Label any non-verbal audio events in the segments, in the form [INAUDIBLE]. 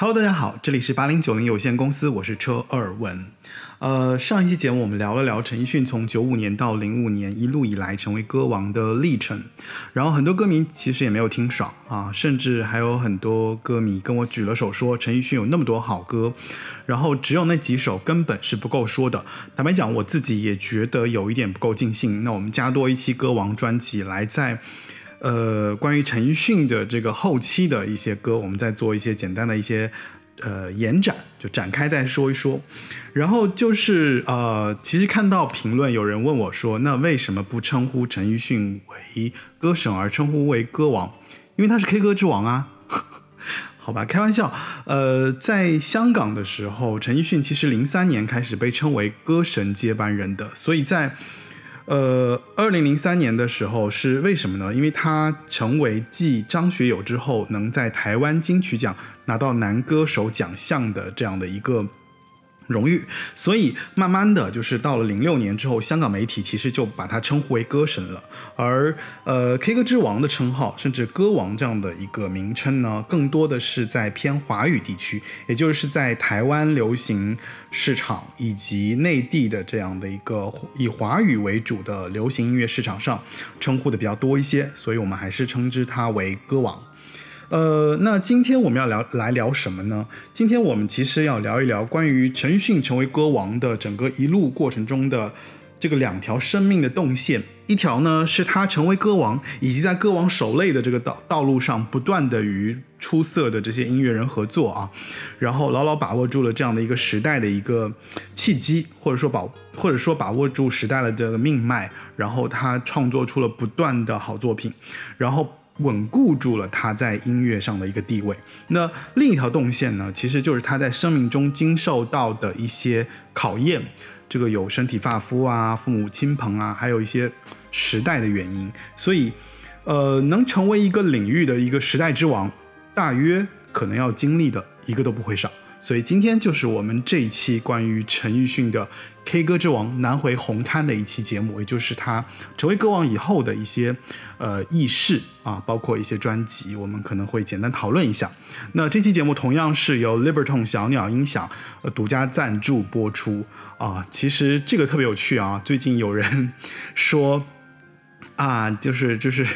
Hello，大家好，这里是八零九零有限公司，我是车尔文。呃，上一期节目我们聊了聊陈奕迅从九五年到零五年一路以来成为歌王的历程，然后很多歌迷其实也没有听爽啊，甚至还有很多歌迷跟我举了手说陈奕迅有那么多好歌，然后只有那几首根本是不够说的。坦白讲，我自己也觉得有一点不够尽兴。那我们加多一期歌王专辑来在。呃，关于陈奕迅的这个后期的一些歌，我们再做一些简单的一些呃延展，就展开再说一说。然后就是呃，其实看到评论有人问我说，那为什么不称呼陈奕迅为歌神，而称呼为歌王？因为他是 K 歌之王啊。[LAUGHS] 好吧，开玩笑。呃，在香港的时候，陈奕迅其实零三年开始被称为歌神接班人的，所以在。呃，二零零三年的时候是为什么呢？因为他成为继张学友之后，能在台湾金曲奖拿到男歌手奖项的这样的一个。荣誉，所以慢慢的就是到了零六年之后，香港媒体其实就把他称呼为歌神了。而呃 K 歌之王的称号，甚至歌王这样的一个名称呢，更多的是在偏华语地区，也就是在台湾流行市场以及内地的这样的一个以华语为主的流行音乐市场上称呼的比较多一些，所以我们还是称之他为歌王。呃，那今天我们要聊来聊什么呢？今天我们其实要聊一聊关于陈奕迅成为歌王的整个一路过程中的这个两条生命的动线。一条呢是他成为歌王，以及在歌王守擂的这个道道路上不断的与出色的这些音乐人合作啊，然后牢牢把握住了这样的一个时代的一个契机，或者说把或者说把握住时代的这个命脉，然后他创作出了不断的好作品，然后。稳固住了他在音乐上的一个地位。那另一条动线呢，其实就是他在生命中经受到的一些考验，这个有身体发肤啊、父母亲朋啊，还有一些时代的原因。所以，呃，能成为一个领域的一个时代之王，大约可能要经历的一个都不会少。所以今天就是我们这一期关于陈奕迅的 K 歌之王难回红磡的一期节目，也就是他成为歌王以后的一些呃轶事啊，包括一些专辑，我们可能会简单讨论一下。那这期节目同样是由 Liberton 小鸟音响呃独家赞助播出啊。其实这个特别有趣啊，最近有人说啊，就是就是。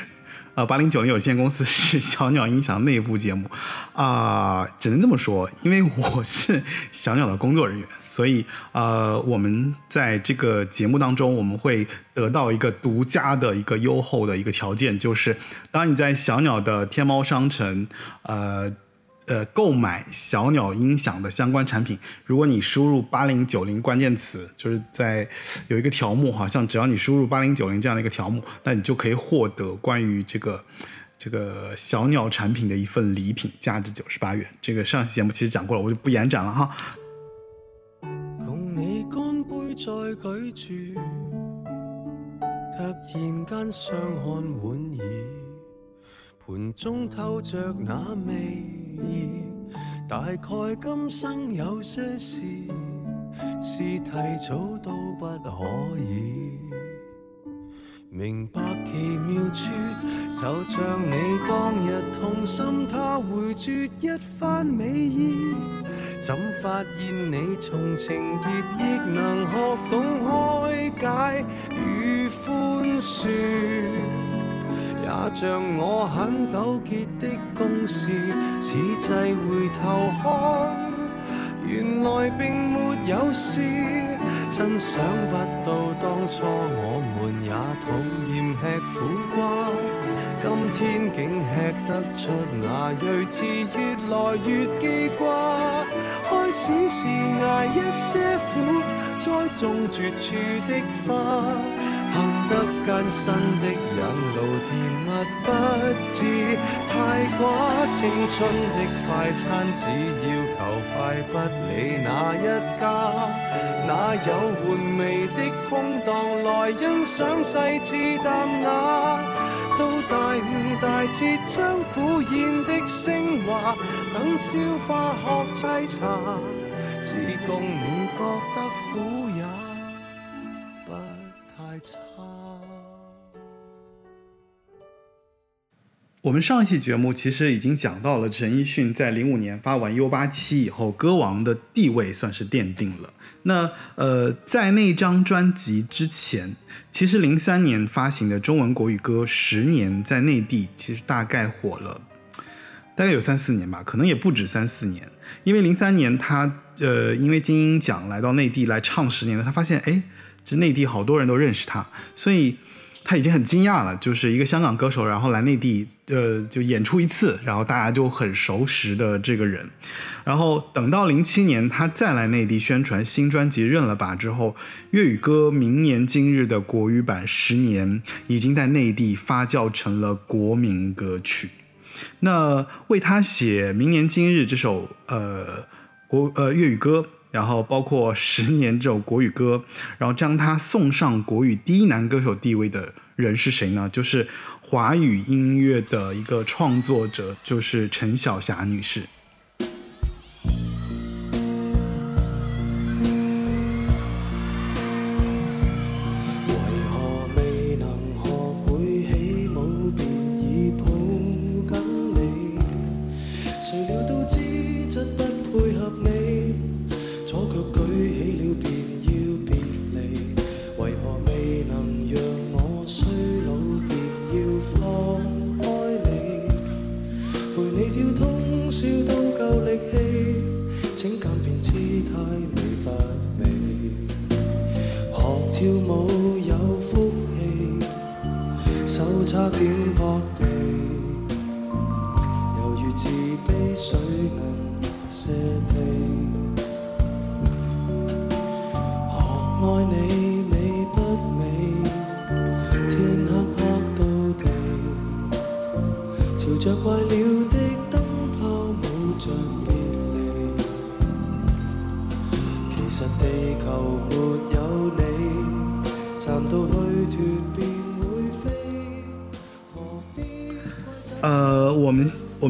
呃，八零九零有限公司是小鸟音响内部节目，啊，只能这么说，因为我是小鸟的工作人员，所以呃，我们在这个节目当中，我们会得到一个独家的一个优厚的一个条件，就是当你在小鸟的天猫商城，呃。呃，购买小鸟音响的相关产品，如果你输入八零九零关键词，就是在有一个条目，好像只要你输入八零九零这样的一个条目，那你就可以获得关于这个这个小鸟产品的一份礼品，价值九十八元。这个上期节目其实讲过了，我就不延展了哈。你干杯再举突然间相看莞尔。盘中透着那味意，大概今生有些事是提早都不可以。明白奇妙处，就像你当日痛心，他回绝一番美意。怎发现你从情劫亦能学懂开解与宽恕？也像我很纠结的公事，此际回头看，原来并没有事。真想不到当初我们也讨厌吃苦瓜，今天竟吃得出那睿智，越来越记挂。开始是挨一些苦，栽种绝处的花。行得艰辛的引路，甜蜜不知太寡。青春的快餐，只要求快，不理哪一家。哪有玩味的空档来欣赏细致淡雅？到大悟大彻，将苦咽的升华，等消化学沏茶，只供你觉得苦我们上一期节目其实已经讲到了陈奕迅在零五年发完 U 八七以后，歌王的地位算是奠定了。那呃，在那张专辑之前，其实零三年发行的中文国语歌《十年》在内地其实大概火了，大概有三四年吧，可能也不止三四年。因为零三年他呃，因为金鹰奖来到内地来唱《十年》了，他发现哎，这内地好多人都认识他，所以。他已经很惊讶了，就是一个香港歌手，然后来内地，呃，就演出一次，然后大家就很熟识的这个人。然后等到零七年他再来内地宣传新专辑《认了吧》之后，粤语歌《明年今日》的国语版《十年》已经在内地发酵成了国民歌曲。那为他写《明年今日》这首呃国呃粤语歌。然后包括《十年》这首国语歌，然后将他送上国语第一男歌手地位的人是谁呢？就是华语音乐的一个创作者，就是陈小霞女士。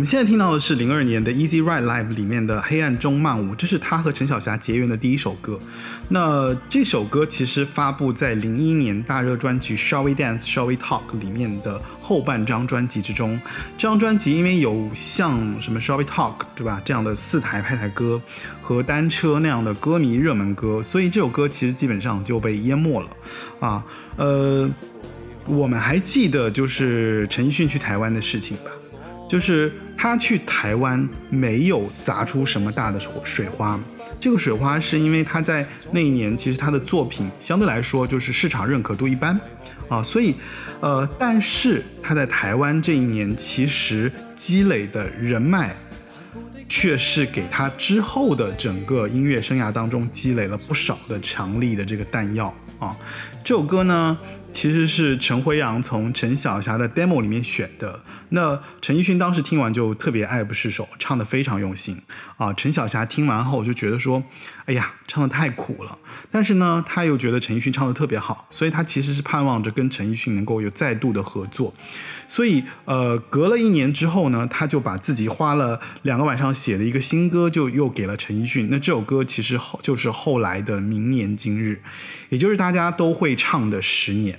我们现在听到的是零二年的《Easy Ride Live》里面的《黑暗中漫舞》，这是他和陈小霞结缘的第一首歌。那这首歌其实发布在零一年大热专辑《Shall We Dance Shall We Talk》里面的后半张专辑之中。这张专辑因为有像什么《Shall We Talk》对吧这样的四台派台歌和单车那样的歌迷热门歌，所以这首歌其实基本上就被淹没了啊。呃，我们还记得就是陈奕迅去台湾的事情吧？就是他去台湾没有砸出什么大的水花，这个水花是因为他在那一年其实他的作品相对来说就是市场认可度一般啊，所以呃，但是他在台湾这一年其实积累的人脉，却是给他之后的整个音乐生涯当中积累了不少的强力的这个弹药啊。这首歌呢。其实是陈辉阳从陈小霞的 demo 里面选的。那陈奕迅当时听完就特别爱不释手，唱得非常用心啊。陈小霞听完后就觉得说，哎呀，唱得太苦了。但是呢，他又觉得陈奕迅唱得特别好，所以他其实是盼望着跟陈奕迅能够有再度的合作。所以，呃，隔了一年之后呢，他就把自己花了两个晚上写的一个新歌，就又给了陈奕迅。那这首歌其实后就是后来的《明年今日》，也就是大家都会唱的《十年》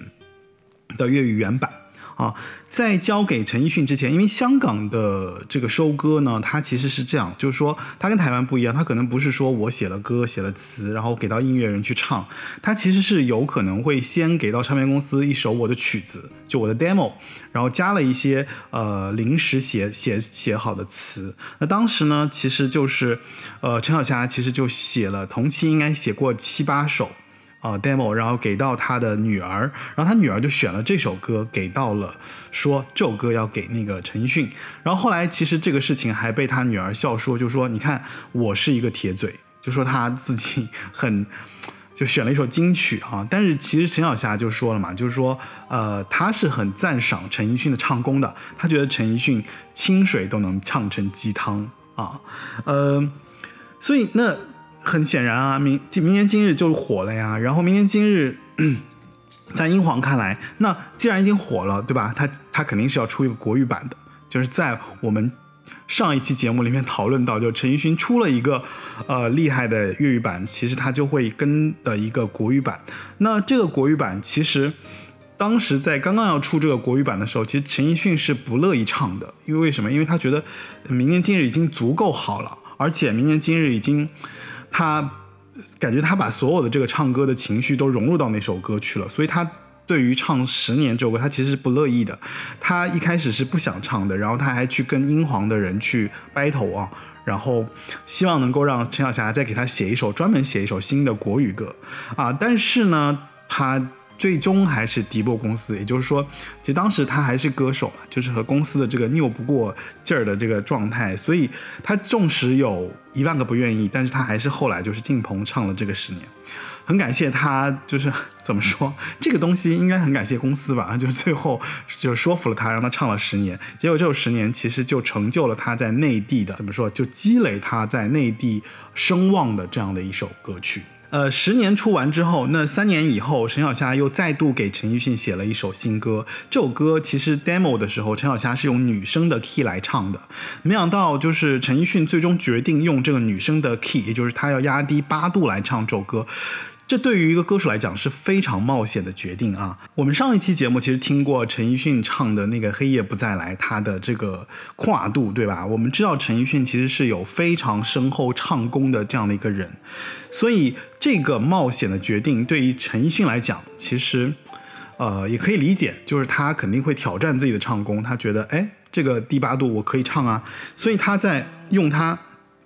的粤语原版。啊，在交给陈奕迅之前，因为香港的这个收歌呢，它其实是这样，就是说它跟台湾不一样，它可能不是说我写了歌、写了词，然后给到音乐人去唱，它其实是有可能会先给到唱片公司一首我的曲子，就我的 demo，然后加了一些呃临时写写写好的词。那当时呢，其实就是呃陈小霞其实就写了同期应该写过七八首。啊，demo，然后给到他的女儿，然后他女儿就选了这首歌，给到了，说这首歌要给那个陈奕迅。然后后来其实这个事情还被他女儿笑说，就说你看我是一个铁嘴，就说他自己很就选了一首金曲啊。但是其实陈小霞就说了嘛，就是说呃他是很赞赏陈奕迅的唱功的，他觉得陈奕迅清水都能唱成鸡汤啊，呃，所以那。很显然啊，明明年今日就火了呀。然后明年今日，[CLEARS THROAT] 在英皇看来，那既然已经火了，对吧？他他肯定是要出一个国语版的。就是在我们上一期节目里面讨论到，就陈奕迅出了一个呃厉害的粤语版，其实他就会跟的一个国语版。那这个国语版其实当时在刚刚要出这个国语版的时候，其实陈奕迅是不乐意唱的，因为为什么？因为他觉得《明年今日》已经足够好了，而且《明年今日》已经他感觉他把所有的这个唱歌的情绪都融入到那首歌去了，所以他对于唱《十年》这首歌，他其实是不乐意的。他一开始是不想唱的，然后他还去跟英皇的人去 battle 啊，然后希望能够让陈小霞再给他写一首专门写一首新的国语歌啊，但是呢，他。最终还是迪波公司，也就是说，其实当时他还是歌手嘛，就是和公司的这个拗不过劲儿的这个状态，所以他纵使有一万个不愿意，但是他还是后来就是进棚唱了这个十年，很感谢他，就是怎么说 [LAUGHS] 这个东西应该很感谢公司吧，就最后就说服了他，让他唱了十年，结果这十年其实就成就了他在内地的怎么说，就积累他在内地声望的这样的一首歌曲。呃，十年出完之后，那三年以后，陈小霞又再度给陈奕迅写了一首新歌。这首歌其实 demo 的时候，陈小霞是用女生的 key 来唱的，没想到就是陈奕迅最终决定用这个女生的 key，也就是他要压低八度来唱这首歌。这对于一个歌手来讲是非常冒险的决定啊！我们上一期节目其实听过陈奕迅唱的那个《黑夜不再来》，他的这个跨度，对吧？我们知道陈奕迅其实是有非常深厚唱功的这样的一个人，所以这个冒险的决定对于陈奕迅来讲，其实，呃，也可以理解，就是他肯定会挑战自己的唱功，他觉得，哎，这个第八度我可以唱啊，所以他在用他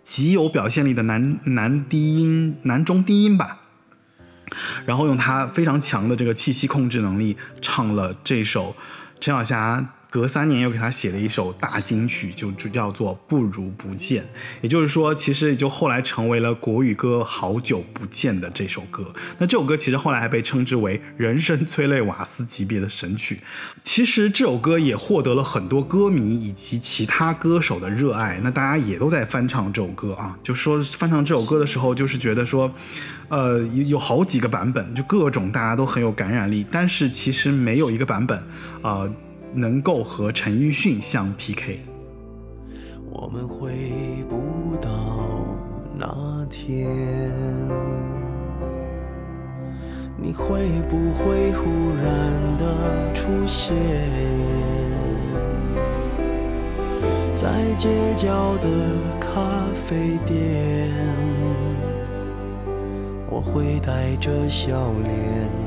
极有表现力的男男低音、男中低音吧。然后用他非常强的这个气息控制能力，唱了这首陈小霞。隔三年又给他写了一首大金曲，就就叫做《不如不见》。也就是说，其实也就后来成为了国语歌好久不见的这首歌。那这首歌其实后来还被称之为人生催泪瓦斯级别的神曲。其实这首歌也获得了很多歌迷以及其他歌手的热爱。那大家也都在翻唱这首歌啊，就说翻唱这首歌的时候，就是觉得说，呃，有好几个版本，就各种大家都很有感染力。但是其实没有一个版本，啊。能够和陈奕迅相 PK。我们回不到那天，你会不会忽然的出现在街角的咖啡店？我会带着笑脸。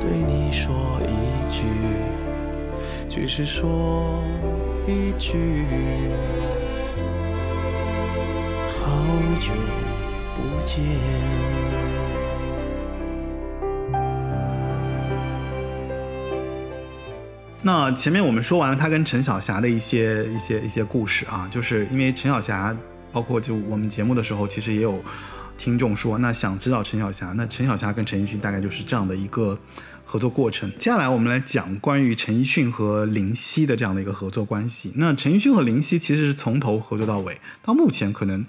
对你说一句，只是说一句，好久不见。那前面我们说完了他跟陈小霞的一些一些一些故事啊，就是因为陈小霞，包括就我们节目的时候，其实也有听众说，那想知道陈小霞，那陈小霞跟陈奕迅大概就是这样的一个。合作过程，接下来我们来讲关于陈奕迅和林夕的这样的一个合作关系。那陈奕迅和林夕其实是从头合作到尾，到目前可能，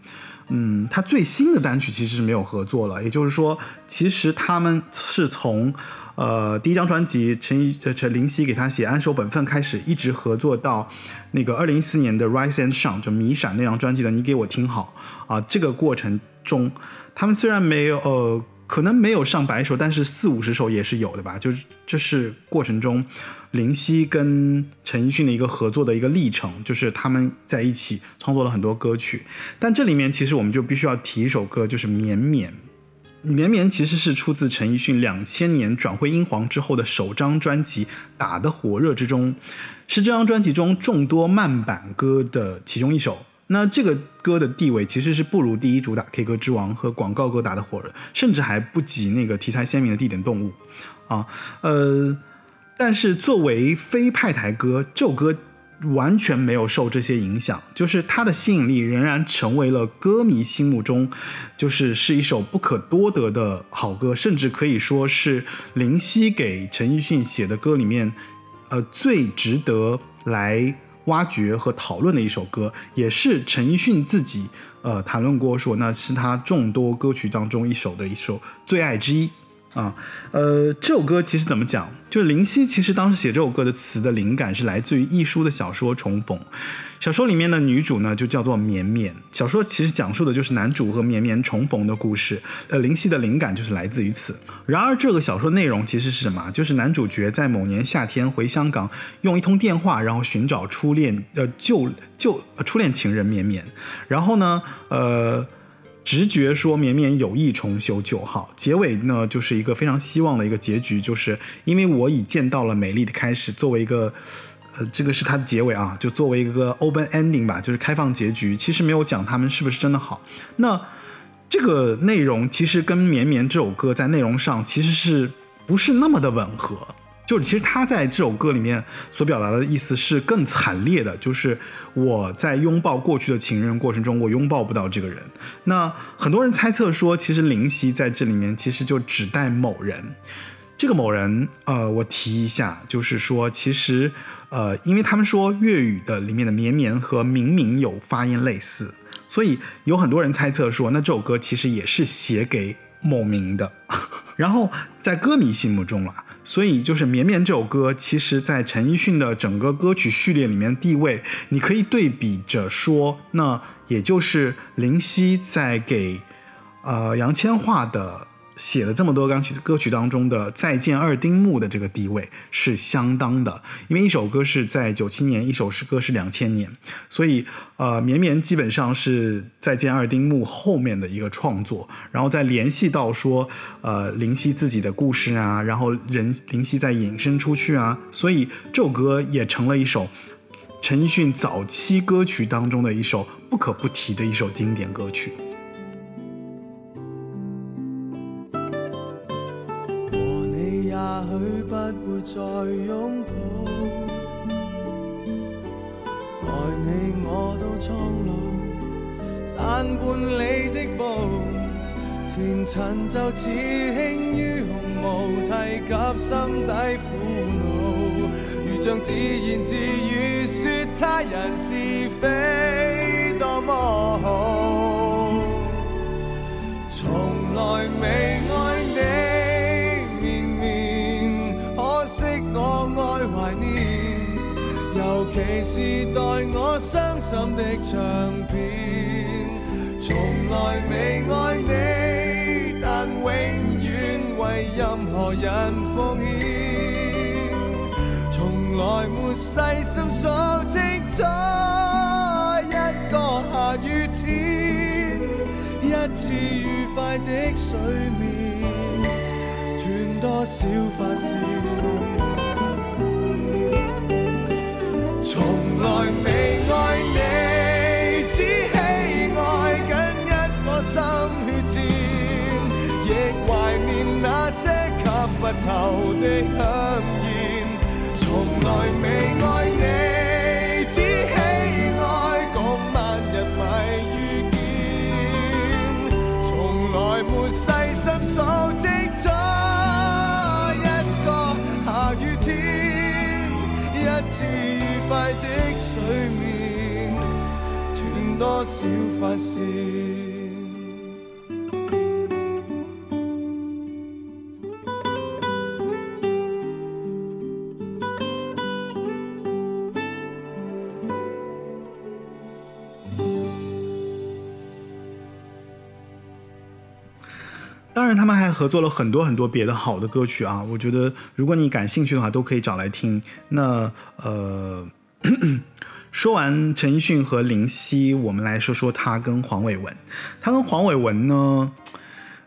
嗯，他最新的单曲其实是没有合作了。也就是说，其实他们是从，呃，第一张专辑陈奕陈林夕给他写《安守本分》开始，一直合作到那个二零一四年的《Rise and Shine》就《迷闪》那张专辑的《你给我听好》啊，这个过程中，他们虽然没有呃。可能没有上百首，但是四五十首也是有的吧。就是这是过程中，林夕跟陈奕迅的一个合作的一个历程，就是他们在一起创作了很多歌曲。但这里面其实我们就必须要提一首歌，就是《绵绵》。《绵绵》其实是出自陈奕迅两千年转会英皇之后的首张专辑《打得火热》之中，是这张专辑中众多慢板歌的其中一首。那这个歌的地位其实是不如第一主打 K 歌之王和广告歌打的火热，甚至还不及那个题材鲜明的地点动物，啊，呃，但是作为非派台歌，这首歌完全没有受这些影响，就是它的吸引力仍然成为了歌迷心目中，就是是一首不可多得的好歌，甚至可以说是林夕给陈奕迅写的歌里面。呃最值得来挖掘和讨论的一首歌，也是陈奕迅自己呃谈论过说，那是他众多歌曲当中一首的一首最爱之一。啊，呃，这首歌其实怎么讲？就是林夕其实当时写这首歌的词的灵感是来自于一书的小说《重逢》。小说里面的女主呢就叫做绵绵。小说其实讲述的就是男主和绵绵重逢的故事。呃，林夕的灵感就是来自于此。然而，这个小说内容其实是什么？就是男主角在某年夏天回香港，用一通电话，然后寻找初恋，呃，旧旧初恋情人绵绵。然后呢，呃。直觉说绵绵有意重修旧好，结尾呢就是一个非常希望的一个结局，就是因为我已见到了美丽的开始。作为一个，呃，这个是它的结尾啊，就作为一个 open ending 吧，就是开放结局。其实没有讲他们是不是真的好。那这个内容其实跟绵绵这首歌在内容上其实是不是那么的吻合？就是其实他在这首歌里面所表达的意思是更惨烈的，就是我在拥抱过去的情人过程中，我拥抱不到这个人。那很多人猜测说，其实林夕在这里面其实就指代某人。这个某人，呃，我提一下，就是说，其实，呃，因为他们说粤语的里面的绵绵和明明有发音类似，所以有很多人猜测说，那这首歌其实也是写给某明的。[LAUGHS] 然后在歌迷心目中啊。所以就是《绵绵》这首歌，其实，在陈奕迅的整个歌曲序列里面地位，你可以对比着说，那也就是林夕在给，呃，杨千嬅的。写了这么多钢琴歌曲当中的《再见二丁目》的这个地位是相当的，因为一首歌是在九七年，一首诗歌是两千年，所以呃，绵绵基本上是《再见二丁目》后面的一个创作，然后再联系到说呃林夕自己的故事啊，然后人林夕再引申出去啊，所以这首歌也成了一首陈奕迅早期歌曲当中的一首不可不提的一首经典歌曲。会再拥抱，爱你我都苍老，散半里的步，前尘就似轻于鸿毛，提及心底苦恼，如像自言自语说他人是非多么好，从来未是代我伤心的唱片，从来未爱你，但永远为任何人奉献，从来没细心数清楚一个下雨天，一次愉快的睡眠，断多少发线。的香烟。从来未爱然，他们还合作了很多很多别的好的歌曲啊！我觉得，如果你感兴趣的话，都可以找来听。那呃。[COUGHS] 说完陈奕迅和林夕，我们来说说他跟黄伟文。他跟黄伟文呢，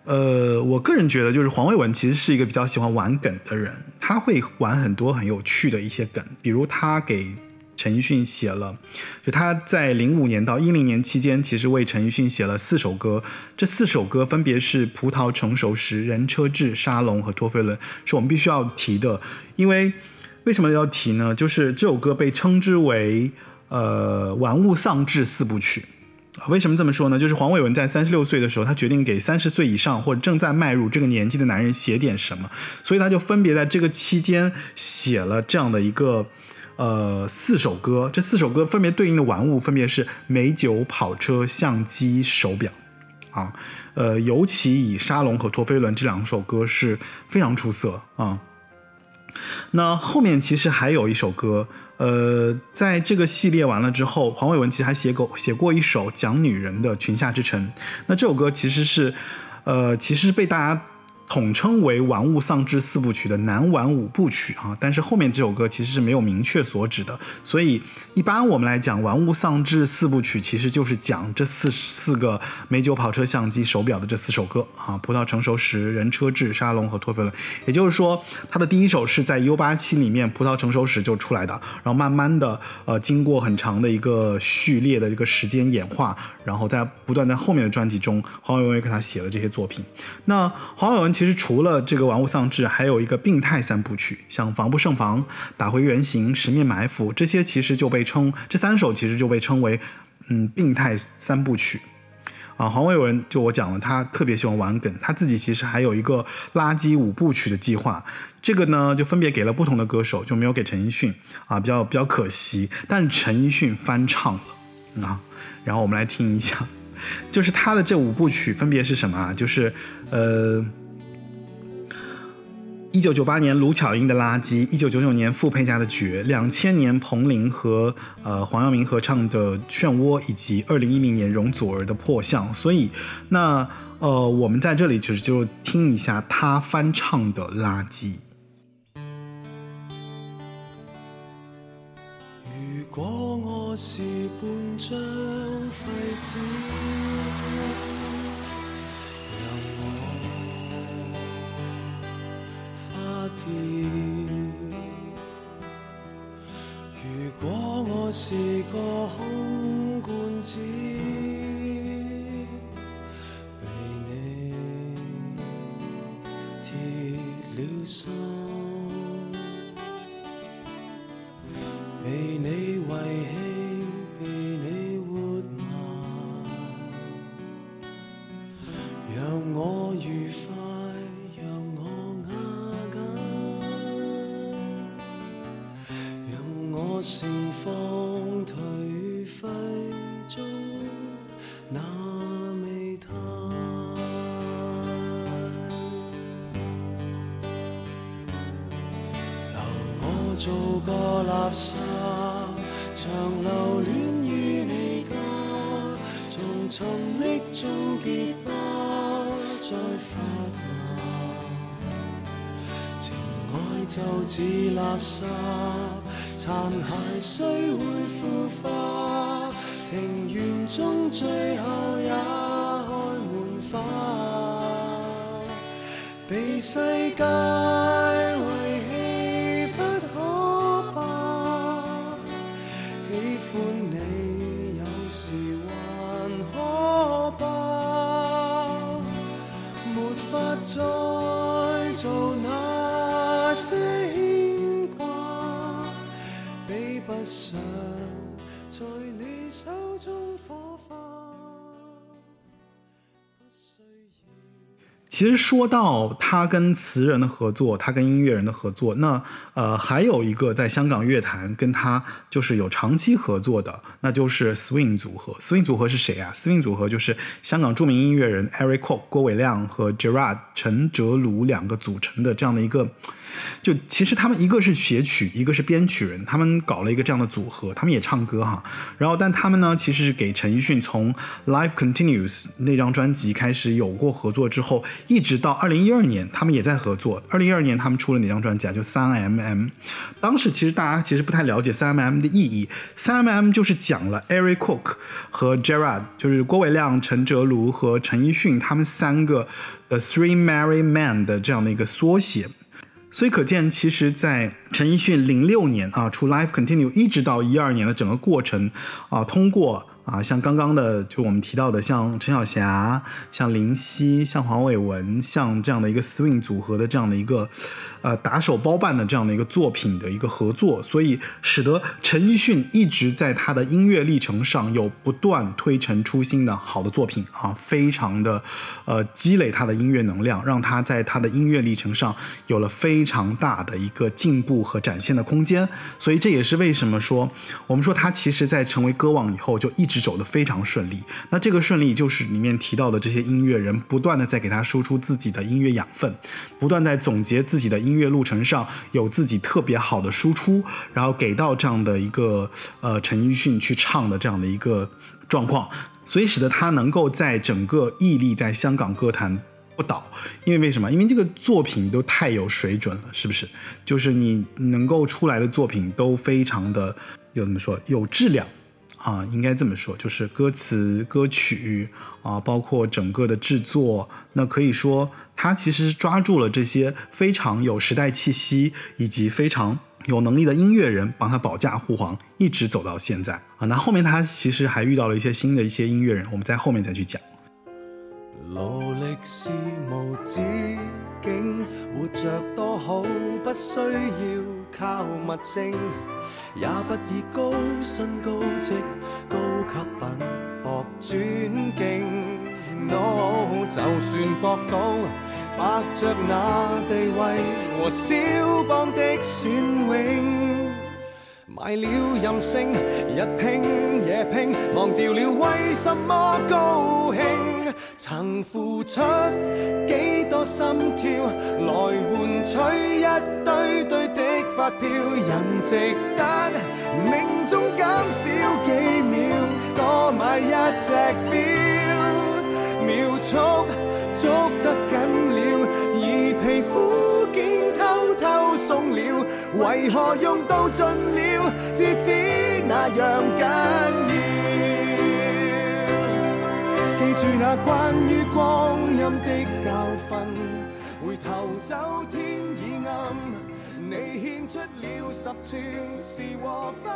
呃，我个人觉得就是黄伟文其实是一个比较喜欢玩梗的人，他会玩很多很有趣的一些梗，比如他给陈奕迅写了，就他在零五年到一零年期间，其实为陈奕迅写了四首歌，这四首歌分别是《葡萄成熟时》《人车志》《沙龙》和《陀飞轮》，是我们必须要提的，因为。为什么要提呢？就是这首歌被称之为呃玩物丧志四部曲，为什么这么说呢？就是黄伟文在三十六岁的时候，他决定给三十岁以上或者正在迈入这个年纪的男人写点什么，所以他就分别在这个期间写了这样的一个呃四首歌。这四首歌分别对应的玩物分别是美酒、跑车、相机、手表。啊，呃，尤其以沙龙和陀飞轮这两首歌是非常出色啊。那后面其实还有一首歌，呃，在这个系列完了之后，黄伟文其实还写过写过一首讲女人的《裙下之城》。那这首歌其实是，呃，其实被大家。统称为《玩物丧志四部曲》的男玩五部曲啊，但是后面这首歌其实是没有明确所指的，所以一般我们来讲《玩物丧志四部曲》其实就是讲这四四个美酒、跑车、相机、手表的这四首歌啊，葡萄成熟时、人车志、沙龙和托菲伦。也就是说，它的第一首是在 U 八七里面葡萄成熟时就出来的，然后慢慢的呃经过很长的一个序列的这个时间演化，然后在不断在后面的专辑中，黄伟文也给他写了这些作品。那黄伟文。其实除了这个玩物丧志，还有一个病态三部曲，像防不胜防、打回原形、十面埋伏这些，其实就被称这三首其实就被称为嗯病态三部曲啊。黄伟文就我讲了，他特别喜欢玩梗，他自己其实还有一个垃圾五部曲的计划，这个呢就分别给了不同的歌手，就没有给陈奕迅啊，比较比较可惜。但是陈奕迅翻唱了啊，然后我们来听一下，就是他的这五部曲分别是什么啊？就是呃。一九九八年卢巧音的《垃圾》，一九九九年傅佩嘉的《绝》，两千年彭羚和呃黄耀明合唱的《漩涡》，以及二零一零年容祖儿的《破相》。所以，那呃，我们在这里就是就听一下他翻唱的《垃圾》。如果我是半张废纸。如果我是个空罐子，被你铁了心，垃圾。残骸虽会腐化，庭园中最后也开满花，被世界遗弃不可怕。喜欢你有时还可怕，没法再做那些。不想在你手中火花。其实说到他跟词人的合作，他跟音乐人的合作，那呃还有一个在香港乐坛跟他就是有长期合作的，那就是 Swing 组合。Swing 组合是谁啊？Swing 组合就是香港著名音乐人 Eric Kwok 郭伟亮和 Gerard 陈哲鲁两个组成的这样的一个。就其实他们一个是写曲，一个是编曲人，他们搞了一个这样的组合，他们也唱歌哈。然后，但他们呢，其实是给陈奕迅从《Life Continues》那张专辑开始有过合作之后，一直到二零一二年，他们也在合作。二零一二年他们出了哪张专辑啊？就三 mm。当时其实大家其实不太了解三 mm 的意义。三 mm 就是讲了 Eric Cook 和 Gerard，就是郭伟亮、陈哲卢和陈奕迅他们三个的 Three Merry Men 的这样的一个缩写。所以可见，其实，在陈奕迅零六年啊出《Life Continue》，一直到一二年的整个过程啊，通过啊，像刚刚的就我们提到的，像陈小霞、像林夕、像黄伟文、像这样的一个 swing 组合的这样的一个，呃，打手包办的这样的一个作品的一个合作，所以使得陈奕迅一直在他的音乐历程上有不断推陈出新的好的作品啊，非常的呃积累他的音乐能量，让他在他的音乐历程上有了非常大的一个进步和展现的空间，所以这也是为什么说我们说他其实在成为歌王以后就一直。走的非常顺利，那这个顺利就是里面提到的这些音乐人不断的在给他输出自己的音乐养分，不断在总结自己的音音乐路程上有自己特别好的输出，然后给到这样的一个呃陈奕迅去唱的这样的一个状况，所以使得他能够在整个屹立在香港歌坛不倒。因为为什么？因为这个作品都太有水准了，是不是？就是你能够出来的作品都非常的有怎么说有质量。啊，应该这么说，就是歌词、歌曲啊，包括整个的制作，那可以说他其实抓住了这些非常有时代气息以及非常有能力的音乐人，帮他保驾护航，一直走到现在啊。那后面他其实还遇到了一些新的一些音乐人，我们在后面再去讲。劳力是无止境，活着多好，不需要靠物证，也不以高薪高职、高级品博尊敬。No，就算博到白着那地位和肖邦的选永，卖了任性，日拼夜拼，忘掉了为什么高兴。曾付出几多心跳，来换取一堆堆的发票，人值得命中减少几秒，多买一只表，秒速捉得紧了，而皮肤竟偷偷松了，为何用到尽了，至知那样紧。住那关于光阴的教训，回头走天已暗，你献出了十寸是和分。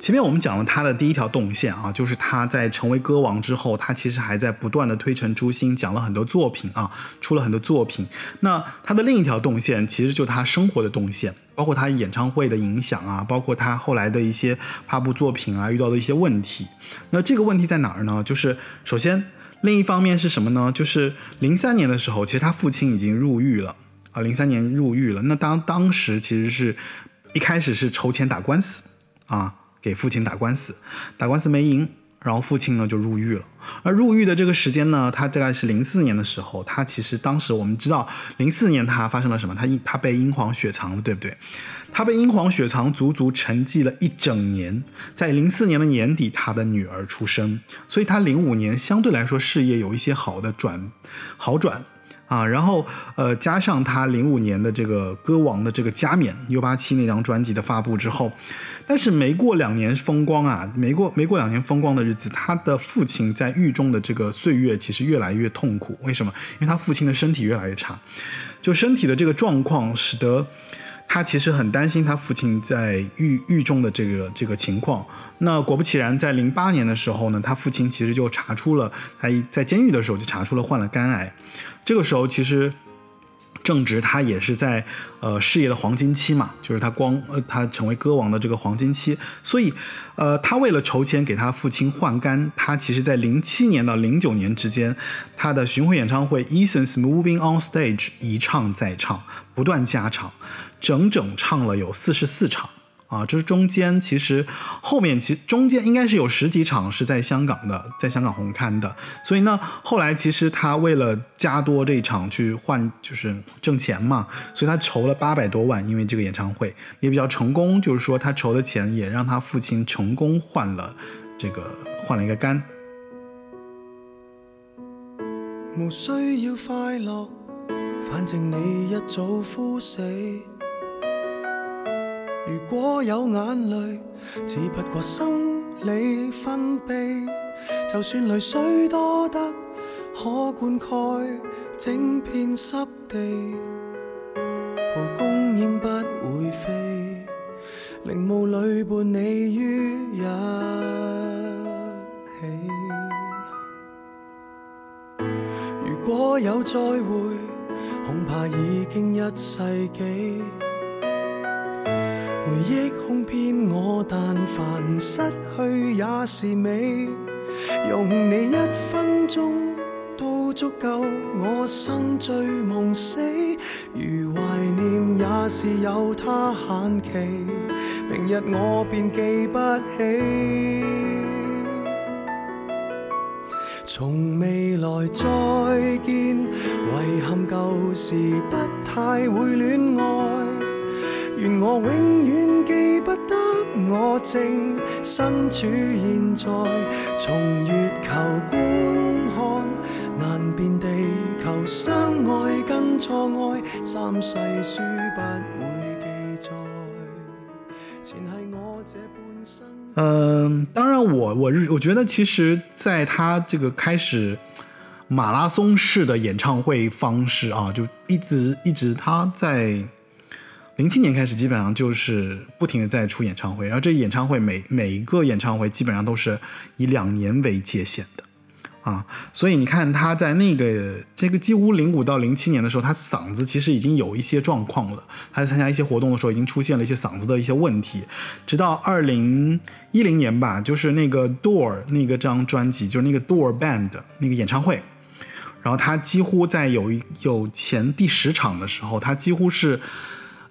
前面我们讲了他的第一条动线啊，就是他在成为歌王之后，他其实还在不断的推陈出新，讲了很多作品啊，出了很多作品。那他的另一条动线，其实就他生活的动线。包括他演唱会的影响啊，包括他后来的一些发布作品啊，遇到的一些问题。那这个问题在哪儿呢？就是首先，另一方面是什么呢？就是零三年的时候，其实他父亲已经入狱了啊，零三年入狱了。那当当时其实是一开始是筹钱打官司啊，给父亲打官司，打官司没赢。然后父亲呢就入狱了，而入狱的这个时间呢，他大概是零四年的时候，他其实当时我们知道，零四年他发生了什么？他他被英皇雪藏了，对不对？他被英皇雪藏，足足沉寂了一整年，在零四年的年底，他的女儿出生，所以他零五年相对来说事业有一些好的转好转。啊，然后呃，加上他零五年的这个歌王的这个加冕 U 八七那张专辑的发布之后，但是没过两年风光啊，没过没过两年风光的日子，他的父亲在狱中的这个岁月其实越来越痛苦。为什么？因为他父亲的身体越来越差，就身体的这个状况使得。他其实很担心他父亲在狱狱中的这个这个情况。那果不其然，在零八年的时候呢，他父亲其实就查出了，他在监狱的时候就查出了患了肝癌。这个时候其实。正值他也是在呃事业的黄金期嘛，就是他光呃他成为歌王的这个黄金期，所以呃他为了筹钱给他父亲换肝，他其实在零七年到零九年之间，他的巡回演唱会《Essence Moving on Stage》一唱再唱，不断加场，整整唱了有四十四场。啊，这是中间其实后面其实中间应该是有十几场是在香港的，在香港红磡的，所以呢，后来其实他为了加多这一场去换，就是挣钱嘛，所以他筹了八百多万，因为这个演唱会也比较成功，就是说他筹的钱也让他父亲成功换了这个换了一个肝。无需要快乐，反正你一早枯死。如果有眼泪，只不过生理分泌。就算泪水多得可灌溉整片湿地，蒲公英不会飞。陵墓里伴你于一起。如果有再会，恐怕已经一世纪。回忆哄骗我，但凡失去也是美。用你一分钟都足够，我生醉梦死。如怀念也是有它限期，明日我便记不起。从未来再见，遗憾旧时不太会恋爱。愿我永远记不得，我正身处现在。从月球观看，难辨地球相爱跟错爱，三世书不会记载。前系我这半生。嗯，当然我我我觉得其实在他这个开始马拉松式的演唱会方式啊，就一直一直他在零七年开始基本上就是不停的在出演唱会，然后这演唱会每每一个演唱会基本上都是以两年为界限的。啊，所以你看他在那个这个几乎零五到零七年的时候，他嗓子其实已经有一些状况了。他在参加一些活动的时候，已经出现了一些嗓子的一些问题。直到二零一零年吧，就是那个 Door 那个张专辑，就是那个 Door Band 那个演唱会，然后他几乎在有有前第十场的时候，他几乎是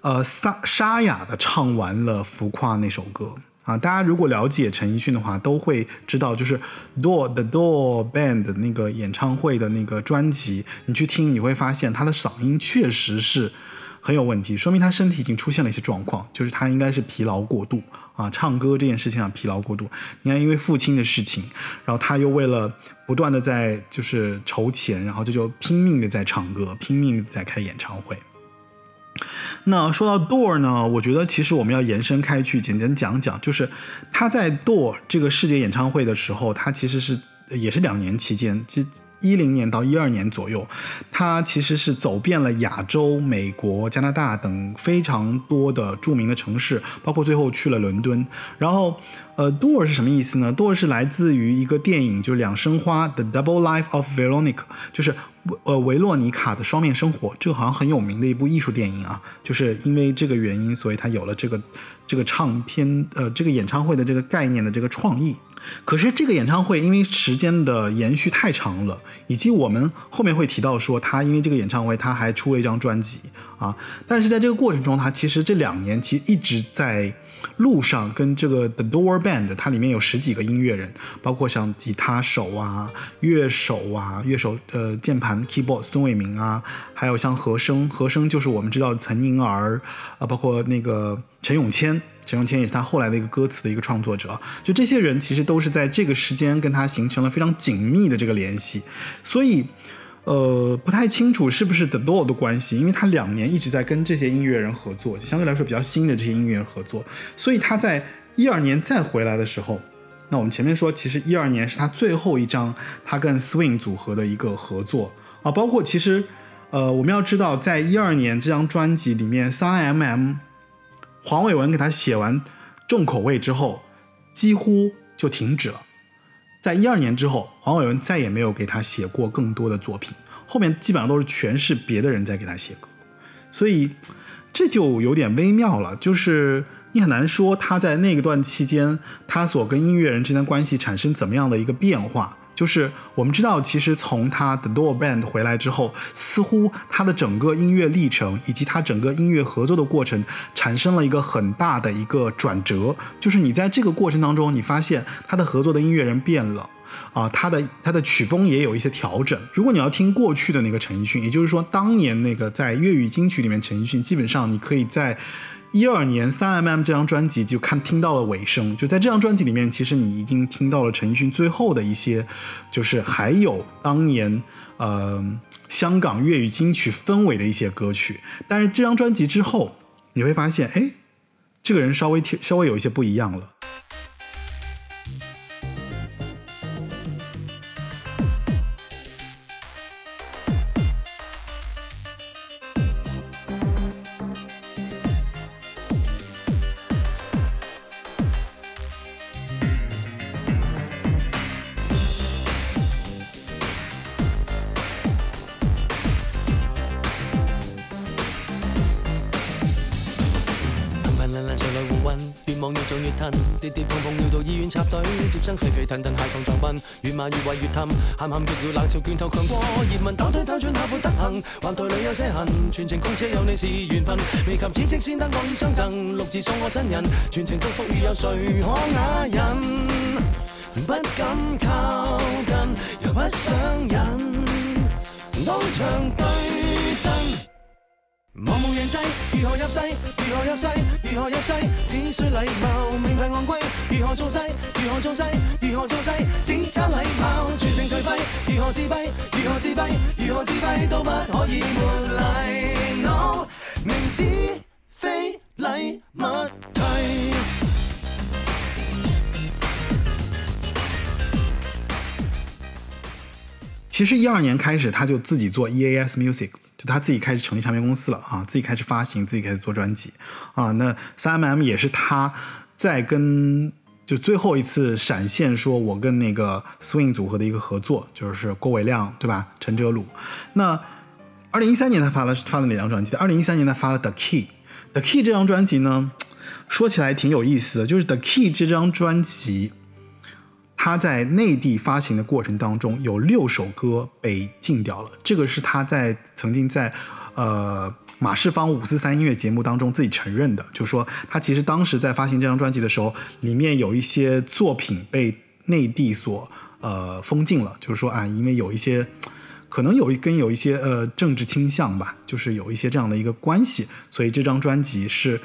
呃沙沙哑的唱完了《浮夸》那首歌。啊，大家如果了解陈奕迅的话，都会知道，就是 Door The Door Band 那个演唱会的那个专辑，你去听，你会发现他的嗓音确实是很有问题，说明他身体已经出现了一些状况，就是他应该是疲劳过度啊，唱歌这件事情上疲劳过度。你看，因为父亲的事情，然后他又为了不断的在就是筹钱，然后就就拼命的在唱歌，拼命的在开演唱会。那说到 Door 呢，我觉得其实我们要延伸开去，简单讲讲，就是他在 Door 这个世界演唱会的时候，他其实是也是两年期间，即一零年到一二年左右，他其实是走遍了亚洲、美国、加拿大等非常多的著名的城市，包括最后去了伦敦。然后，呃，Door 是什么意思呢？Door 是来自于一个电影，就是《两生花》The Double Life of Veronica，就是呃维洛尼卡的双面生活。这个好像很有名的一部艺术电影啊，就是因为这个原因，所以他有了这个这个唱片呃这个演唱会的这个概念的这个创意。可是这个演唱会因为时间的延续太长了，以及我们后面会提到说他因为这个演唱会他还出了一张专辑啊，但是在这个过程中，他其实这两年其实一直在路上跟这个 The Door Band，它里面有十几个音乐人，包括像吉他手啊、乐手啊、乐手呃键盘 keyboard 孙伟明啊，还有像和声，和声就是我们知道岑宁儿啊，包括那个陈永谦。陈永谦也是他后来的一个歌词的一个创作者，就这些人其实都是在这个时间跟他形成了非常紧密的这个联系，所以，呃，不太清楚是不是 The Door 的关系，因为他两年一直在跟这些音乐人合作，相对来说比较新的这些音乐人合作，所以他在一二年再回来的时候，那我们前面说，其实一二年是他最后一张他跟 Swing 组合的一个合作啊，包括其实，呃，我们要知道，在一二年这张专辑里面，三 MM。黄伟文给他写完重口味之后，几乎就停止了。在一二年之后，黄伟文再也没有给他写过更多的作品，后面基本上都是全是别的人在给他写歌，所以这就有点微妙了。就是你很难说他在那个段期间，他所跟音乐人之间关系产生怎么样的一个变化。就是我们知道，其实从他 The Door Band 回来之后，似乎他的整个音乐历程以及他整个音乐合作的过程产生了一个很大的一个转折。就是你在这个过程当中，你发现他的合作的音乐人变了，啊，他的他的曲风也有一些调整。如果你要听过去的那个陈奕迅，也就是说当年那个在粤语金曲里面陈奕迅，基本上你可以在。一二年三 mm 这张专辑就看听到了尾声，就在这张专辑里面，其实你已经听到了陈奕迅最后的一些，就是还有当年呃香港粤语金曲氛围的一些歌曲。但是这张专辑之后，你会发现，哎，这个人稍微稍微有一些不一样了。喊喊叫叫冷笑拳頭強過葉問，抖腿抖轉下背得行，橫台裏有些痕，全程公車有你是缘分，未及此即先得我已相赠，六字送我真人，全程祝福與有谁可哑忍？不敢靠近，又不想忍，當場對陣。茫無人制，如何入世？如何入世？如何入世？只需禮貌，名牌昂貴，如何做勢？如何做勢？如何做勢？只差禮貌，全程頹廢，如何自閉？如何自閉？如何自閉都不可以沒禮。No，明知非禮勿退。其实一二年开始，他就自己做 EAS Music，就他自己开始成立唱片公司了啊，自己开始发行，自己开始做专辑啊。那三 MM 也是他在跟就最后一次闪现，说我跟那个 Swing 组合的一个合作，就是郭伟亮对吧？陈哲鲁。那二零一三年他发了发了哪张专辑？二零一三年他发了 The Key。The Key 这张专辑呢，说起来挺有意思的，就是 The Key 这张专辑。他在内地发行的过程当中，有六首歌被禁掉了。这个是他在曾经在呃马世芳五四三音乐节目当中自己承认的，就是说他其实当时在发行这张专辑的时候，里面有一些作品被内地所呃封禁了，就是说啊，因为有一些可能有一跟有一些呃政治倾向吧，就是有一些这样的一个关系，所以这张专辑是。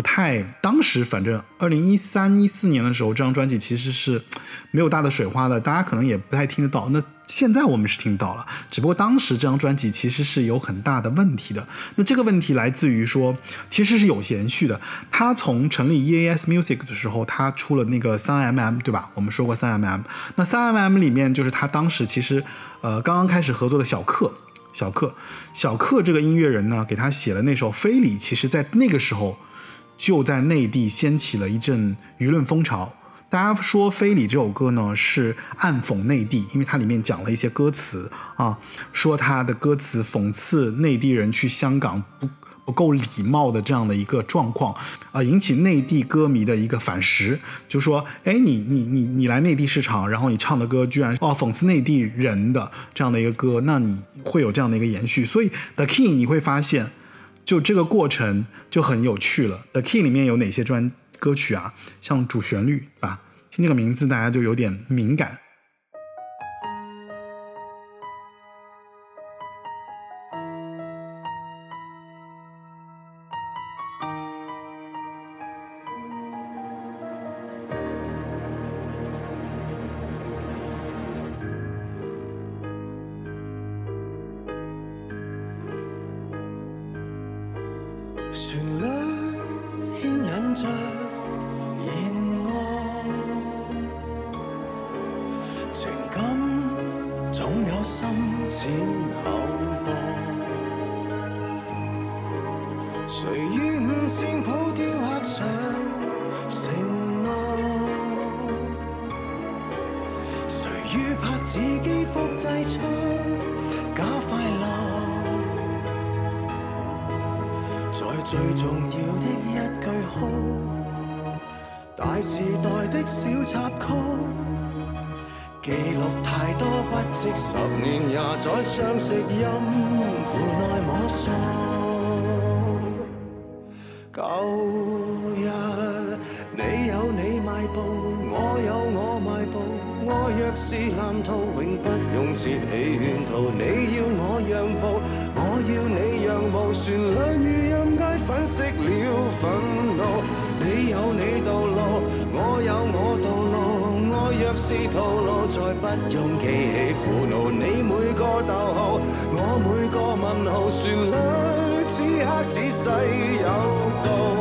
不太，当时反正二零一三一四年的时候，这张专辑其实是没有大的水花的，大家可能也不太听得到。那现在我们是听到了，只不过当时这张专辑其实是有很大的问题的。那这个问题来自于说，其实是有延续的。他从成立 EAS Music 的时候，他出了那个三 MM，对吧？我们说过三 MM。那三 MM 里面就是他当时其实呃刚刚开始合作的小克，小克，小克这个音乐人呢，给他写了那首《非礼》，其实在那个时候。就在内地掀起了一阵舆论风潮。大家说《非礼》这首歌呢是暗讽内地，因为它里面讲了一些歌词啊，说他的歌词讽刺内地人去香港不不够礼貌的这样的一个状况啊，引起内地歌迷的一个反噬，就说：哎，你你你你来内地市场，然后你唱的歌居然哦讽刺内地人的这样的一个歌，那你会有这样的一个延续。所以 The King 你会发现。就这个过程就很有趣了。The Key 里面有哪些专歌曲啊？像主旋律吧，听这个名字大家就有点敏感。与拍自己复制出假快乐，在最重要的一句好，大时代的小插曲，记录太多不值，十年也在相识音符内摸索。是蓝图，永不用切起沿途。你要我让步，我要你让步。旋律与音阶粉饰了愤怒。你有你道路，我有我道路。爱若是套路，再不用记起苦恼。你每个逗号，我每个问号，旋律此刻仔细有道。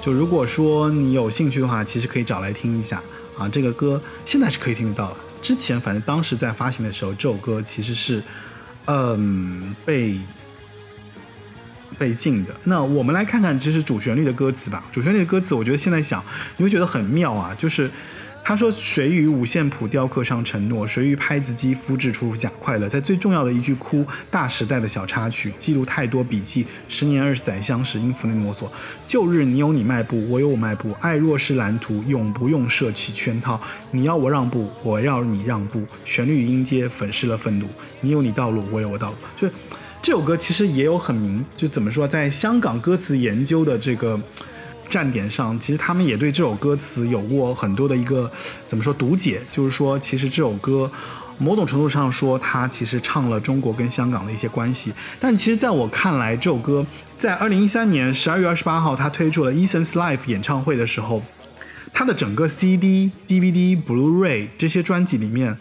就如果说你有兴趣的话，其实可以找来听一下啊。这个歌现在是可以听得到了，之前反正当时在发行的时候，这首歌其实是嗯被被禁的。那我们来看看其实主旋律的歌词吧。主旋律的歌词，我觉得现在想你会觉得很妙啊，就是。他说：“谁于五线谱雕刻上承诺？谁于拍子机复制出假快乐？在最重要的一句哭大时代的小插曲，记录太多笔记。十年二十载相识，音符内摸索。旧日你有你迈步，我有我迈步。爱若是蓝图，永不用设起圈套。你要我让步，我要你让步。旋律音阶粉饰了愤怒。你有你道路，我有我道路。就这首歌其实也有很明，就怎么说，在香港歌词研究的这个。”站点上，其实他们也对这首歌词有过很多的一个怎么说读解，就是说，其实这首歌某种程度上说，它其实唱了中国跟香港的一些关系。但其实在我看来，这首歌在二零一三年十二月二十八号，他推出了 Eason's Life 演唱会的时候，他的整个 CD、DVD、Blu-ray 这些专辑里面，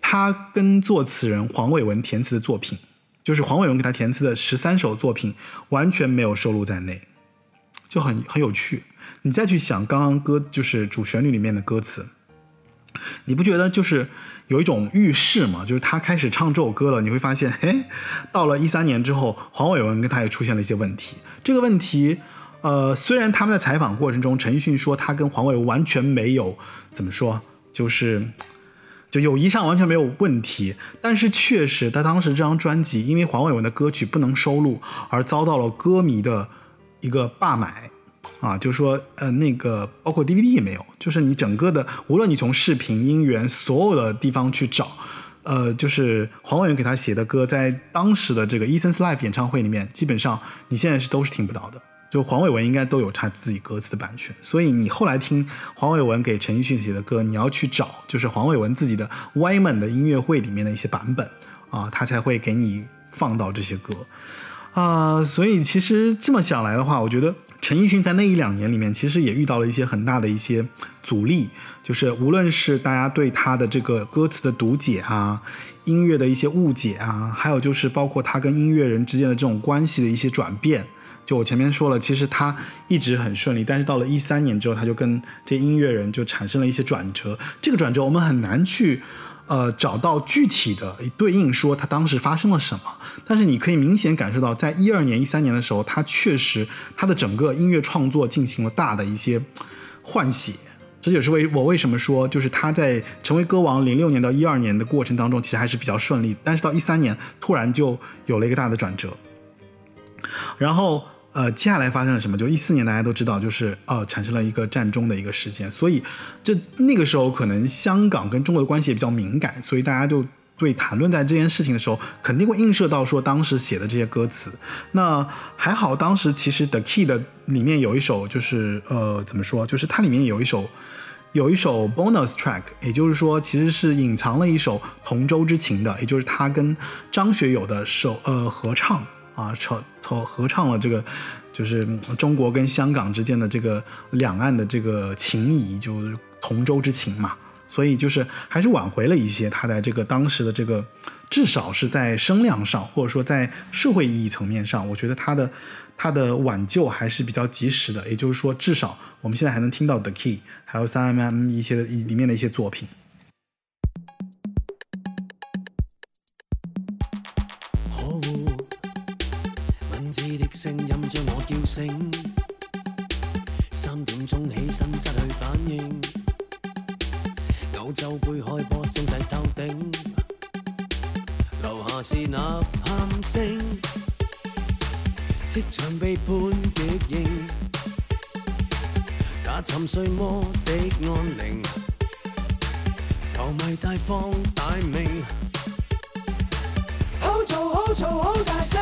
他跟作词人黄伟文填词的作品，就是黄伟文给他填词的十三首作品，完全没有收录在内。就很很有趣，你再去想刚刚歌就是主旋律里面的歌词，你不觉得就是有一种预示吗？就是他开始唱这首歌了，你会发现，哎，到了一三年之后，黄伟文跟他也出现了一些问题。这个问题，呃，虽然他们在采访过程中，陈奕迅说他跟黄伟完全没有怎么说，就是就友谊上完全没有问题，但是确实他当时这张专辑因为黄伟文的歌曲不能收录，而遭到了歌迷的。一个罢买，啊，就是说，呃，那个包括 DVD 也没有，就是你整个的，无论你从视频、音源所有的地方去找，呃，就是黄伟文给他写的歌，在当时的这个 Eason's Life 演唱会里面，基本上你现在是都是听不到的。就黄伟文应该都有他自己歌词的版权，所以你后来听黄伟文给陈奕迅写的歌，你要去找，就是黄伟文自己的 Wyman 的音乐会里面的一些版本啊，他才会给你放到这些歌。啊，所以其实这么想来的话，我觉得陈奕迅在那一两年里面，其实也遇到了一些很大的一些阻力，就是无论是大家对他的这个歌词的读解啊，音乐的一些误解啊，还有就是包括他跟音乐人之间的这种关系的一些转变。就我前面说了，其实他一直很顺利，但是到了一三年之后，他就跟这音乐人就产生了一些转折。这个转折我们很难去。呃，找到具体的对应，说他当时发生了什么。但是你可以明显感受到，在一二年、一三年的时候，他确实他的整个音乐创作进行了大的一些换血。这就是为我为什么说，就是他在成为歌王零六年到一二年的过程当中，其实还是比较顺利。但是到一三年，突然就有了一个大的转折，然后。呃，接下来发生了什么？就一四年，大家都知道，就是呃，产生了一个战中的一个事件，所以这那个时候可能香港跟中国的关系也比较敏感，所以大家就对谈论在这件事情的时候，肯定会映射到说当时写的这些歌词。那还好，当时其实 The Key 的里面有一首，就是呃，怎么说？就是它里面有一首有一首 bonus track，也就是说，其实是隐藏了一首同舟之情的，也就是他跟张学友的首呃合唱。啊，唱合合唱了这个，就是中国跟香港之间的这个两岸的这个情谊，就是同舟之情嘛。所以就是还是挽回了一些他在这个当时的这个，至少是在声量上，或者说在社会意义层面上，我觉得他的他的挽救还是比较及时的。也就是说，至少我们现在还能听到 The Key，还有三 M 一些里面的一些作品。醒，三点钟起身失去反应，欧洲杯开波声势透顶，楼下是呐喊声，即场被判极刑，打沉睡魔的安宁，球迷大放大名，好嘈好嘈好大声。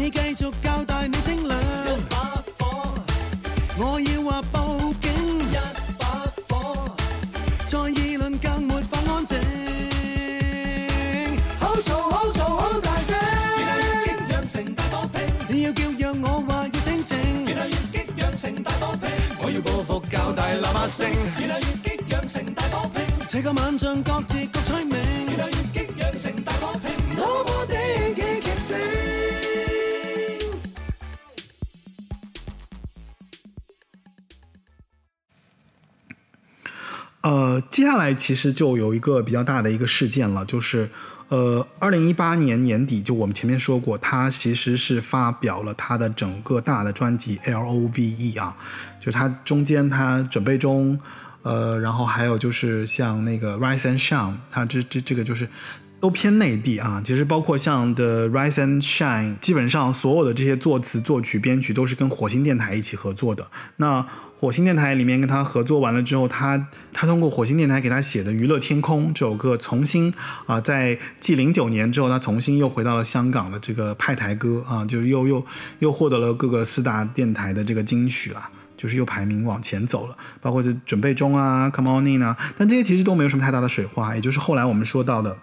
你继续交代你清凉，一把火，我要话报警，一把火，再议论更没法安静。好嘈好嘈好大声，越来越激酿成大火拼，你要叫让我话要清静，越来越激酿成大火拼，我要报复较大喇叭声，越来越激酿成大火拼，这个晚上各自各取名，越来越激酿成大火拼，呃，接下来其实就有一个比较大的一个事件了，就是呃，二零一八年年底，就我们前面说过，他其实是发表了他的整个大的专辑 L O V E 啊，就他中间他准备中，呃，然后还有就是像那个 Rise and Shine，他这这这个就是。都偏内地啊，其实包括像 The Rise and Shine，基本上所有的这些作词、作曲、编曲都是跟火星电台一起合作的。那火星电台里面跟他合作完了之后，他他通过火星电台给他写的《娱乐天空》这首歌，重新啊，在继零九年之后，他重新又回到了香港的这个派台歌啊，就又又又获得了各个四大电台的这个金曲了，就是又排名往前走了。包括这准备中啊，Come on in 啊，但这些其实都没有什么太大的水花，也就是后来我们说到的。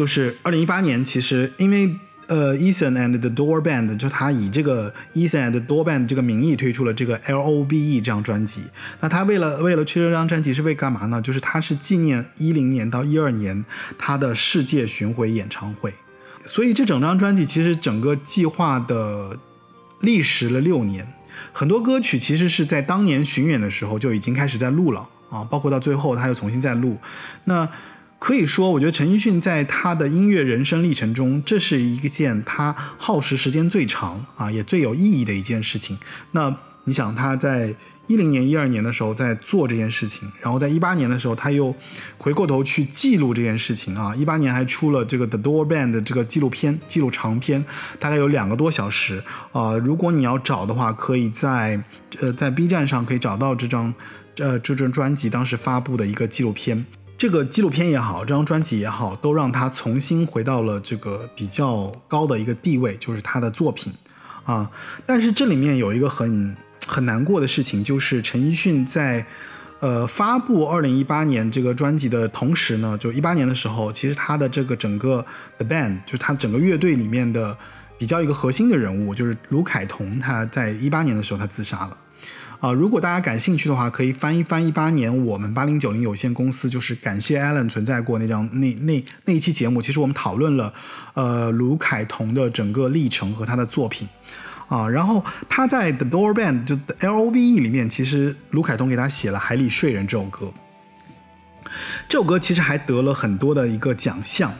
就是二零一八年，其实因为呃，Ethan and the Door Band 就他以这个 Ethan and the Door Band 这个名义推出了这个 L O V E 这张专辑。那他为了为了推这张专辑是为干嘛呢？就是他是纪念一零年到一二年他的世界巡回演唱会。所以这整张专辑其实整个计划的历时了六年，很多歌曲其实是在当年巡演的时候就已经开始在录了啊，包括到最后他又重新再录。那可以说，我觉得陈奕迅在他的音乐人生历程中，这是一件他耗时时间最长啊，也最有意义的一件事情。那你想，他在一零年、一二年的时候在做这件事情，然后在一八年的时候，他又回过头去记录这件事情啊。一八年还出了这个 The Door Band 的这个纪录片，记录长片，大概有两个多小时啊。如果你要找的话，可以在呃在 B 站上可以找到这张呃这张专辑当时发布的一个纪录片。这个纪录片也好，这张专辑也好，都让他重新回到了这个比较高的一个地位，就是他的作品啊。但是这里面有一个很很难过的事情，就是陈奕迅在呃发布二零一八年这个专辑的同时呢，就一八年的时候，其实他的这个整个 The Band，就是他整个乐队里面的比较一个核心的人物，就是卢凯彤，他在一八年的时候他自杀了。啊，如果大家感兴趣的话，可以翻一翻一八年我们八零九零有限公司，就是感谢 Allen 存在过那张那那那一期节目。其实我们讨论了，呃，卢凯彤的整个历程和他的作品，啊，然后他在 The Door Band 就 L O V E 里面，其实卢凯彤给他写了《海里睡人》这首歌，这首歌其实还得了很多的一个奖项。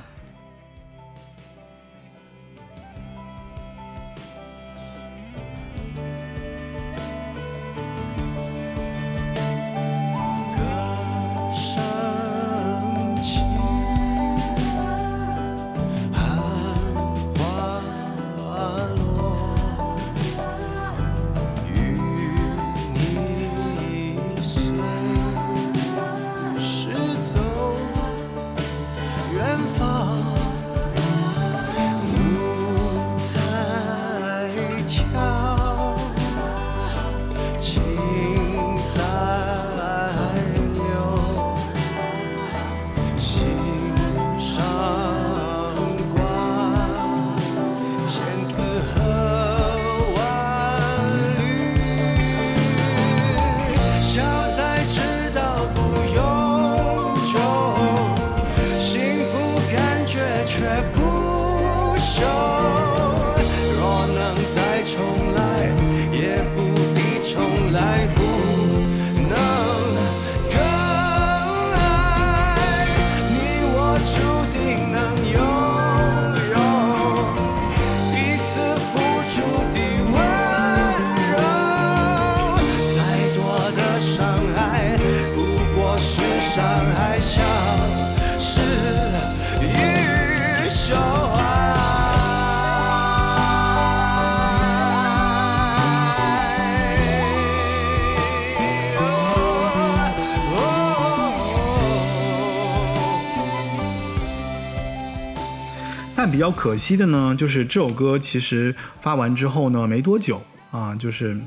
可惜的呢，就是这首歌其实发完之后呢，没多久啊，就是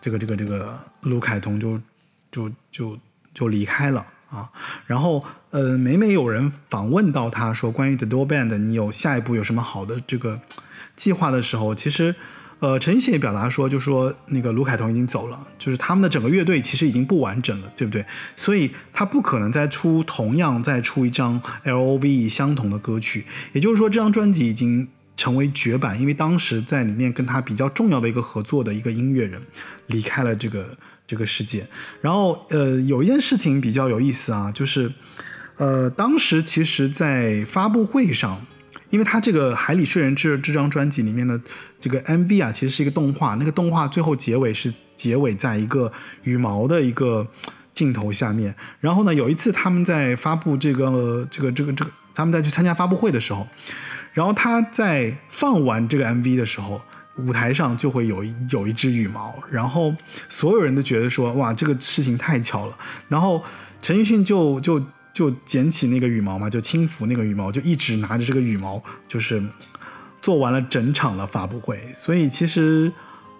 这个这个这个卢凯彤就就就就离开了啊。然后呃，每每有人访问到他说关于 The Door Band，你有下一步有什么好的这个计划的时候，其实。呃，陈奕迅也表达说，就说那个卢凯彤已经走了，就是他们的整个乐队其实已经不完整了，对不对？所以他不可能再出同样再出一张 L O V E 相同的歌曲，也就是说这张专辑已经成为绝版，因为当时在里面跟他比较重要的一个合作的一个音乐人离开了这个这个世界。然后呃，有一件事情比较有意思啊，就是呃，当时其实，在发布会上，因为他这个《海里睡人》这这张专辑里面的这个 MV 啊，其实是一个动画，那个动画最后结尾是结尾在一个羽毛的一个镜头下面。然后呢，有一次他们在发布这个这个这个这个，他们在去参加发布会的时候。然后他在放完这个 MV 的时候，舞台上就会有有一只羽毛，然后所有人都觉得说哇，这个事情太巧了。然后陈奕迅就就就捡起那个羽毛嘛，就轻抚那个羽毛，就一直拿着这个羽毛，就是做完了整场的发布会。所以其实，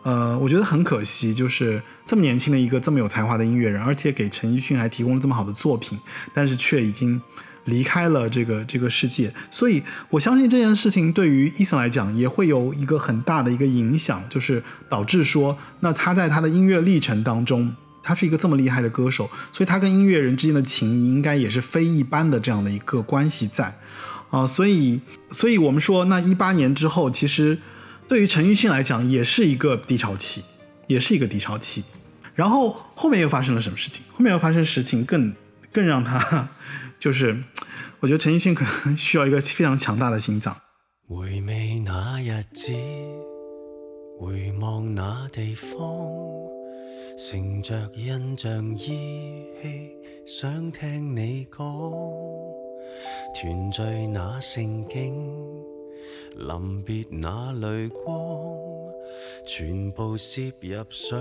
呃，我觉得很可惜，就是这么年轻的一个这么有才华的音乐人，而且给陈奕迅还提供了这么好的作品，但是却已经。离开了这个这个世界，所以我相信这件事情对于伊森来讲也会有一个很大的一个影响，就是导致说，那他在他的音乐历程当中，他是一个这么厉害的歌手，所以他跟音乐人之间的情谊应该也是非一般的这样的一个关系在，啊，所以，所以我们说，那一八年之后，其实对于陈奕迅来讲也是一个低潮期，也是一个低潮期，然后后面又发生了什么事情？后面又发生事情更更让他。就是，我觉得陈奕迅可能需要一个非常强大的心脏。回味那日子，回望那地方，乘着印象依稀，想听你讲，团聚那盛景，临别那泪光，全部摄入相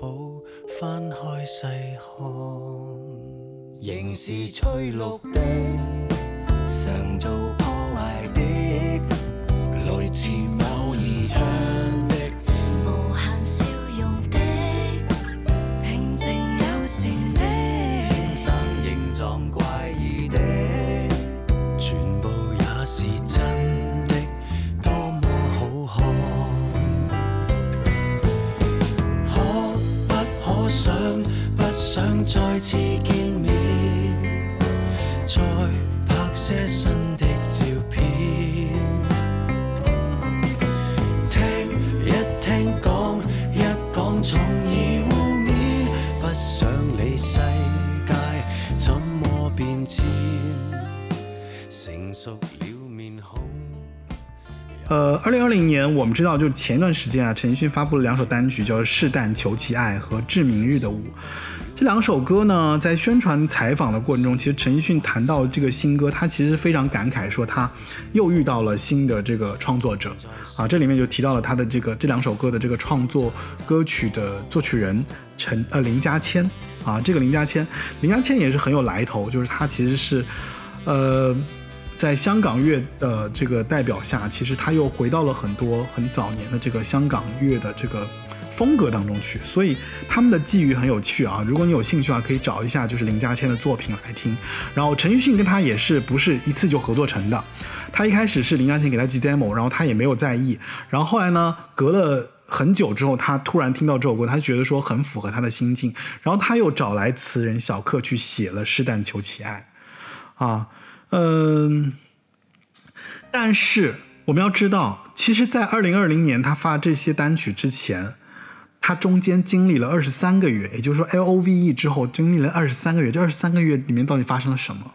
簿，翻开细看。仍是翠绿的，常做次见面？再拍些新的照片，听一听讲一讲，从而污面，不想理世界怎么变迁，成熟了面孔。呃，二零二零年，我们知道，就前一段时间啊，陈奕迅发布了两首单曲，叫《试但求其爱》和《致明日的舞》。这两首歌呢，在宣传采访的过程中，其实陈奕迅谈到这个新歌，他其实非常感慨，说他又遇到了新的这个创作者啊。这里面就提到了他的这个这两首歌的这个创作歌曲的作曲人陈呃林家谦啊。这个林家谦，林家谦也是很有来头，就是他其实是呃在香港乐的这个代表下，其实他又回到了很多很早年的这个香港乐的这个。风格当中去，所以他们的际遇很有趣啊。如果你有兴趣的话，可以找一下就是林家谦的作品来听。然后陈奕迅跟他也是不是一次就合作成的，他一开始是林家谦给他寄 demo，然后他也没有在意。然后后来呢，隔了很久之后，他突然听到这首歌，他觉得说很符合他的心境，然后他又找来词人小克去写了《试但求其爱》啊，嗯，但是我们要知道，其实，在二零二零年他发这些单曲之前。他中间经历了二十三个月，也就是说 L O V E 之后经历了二十三个月，这二十三个月里面到底发生了什么？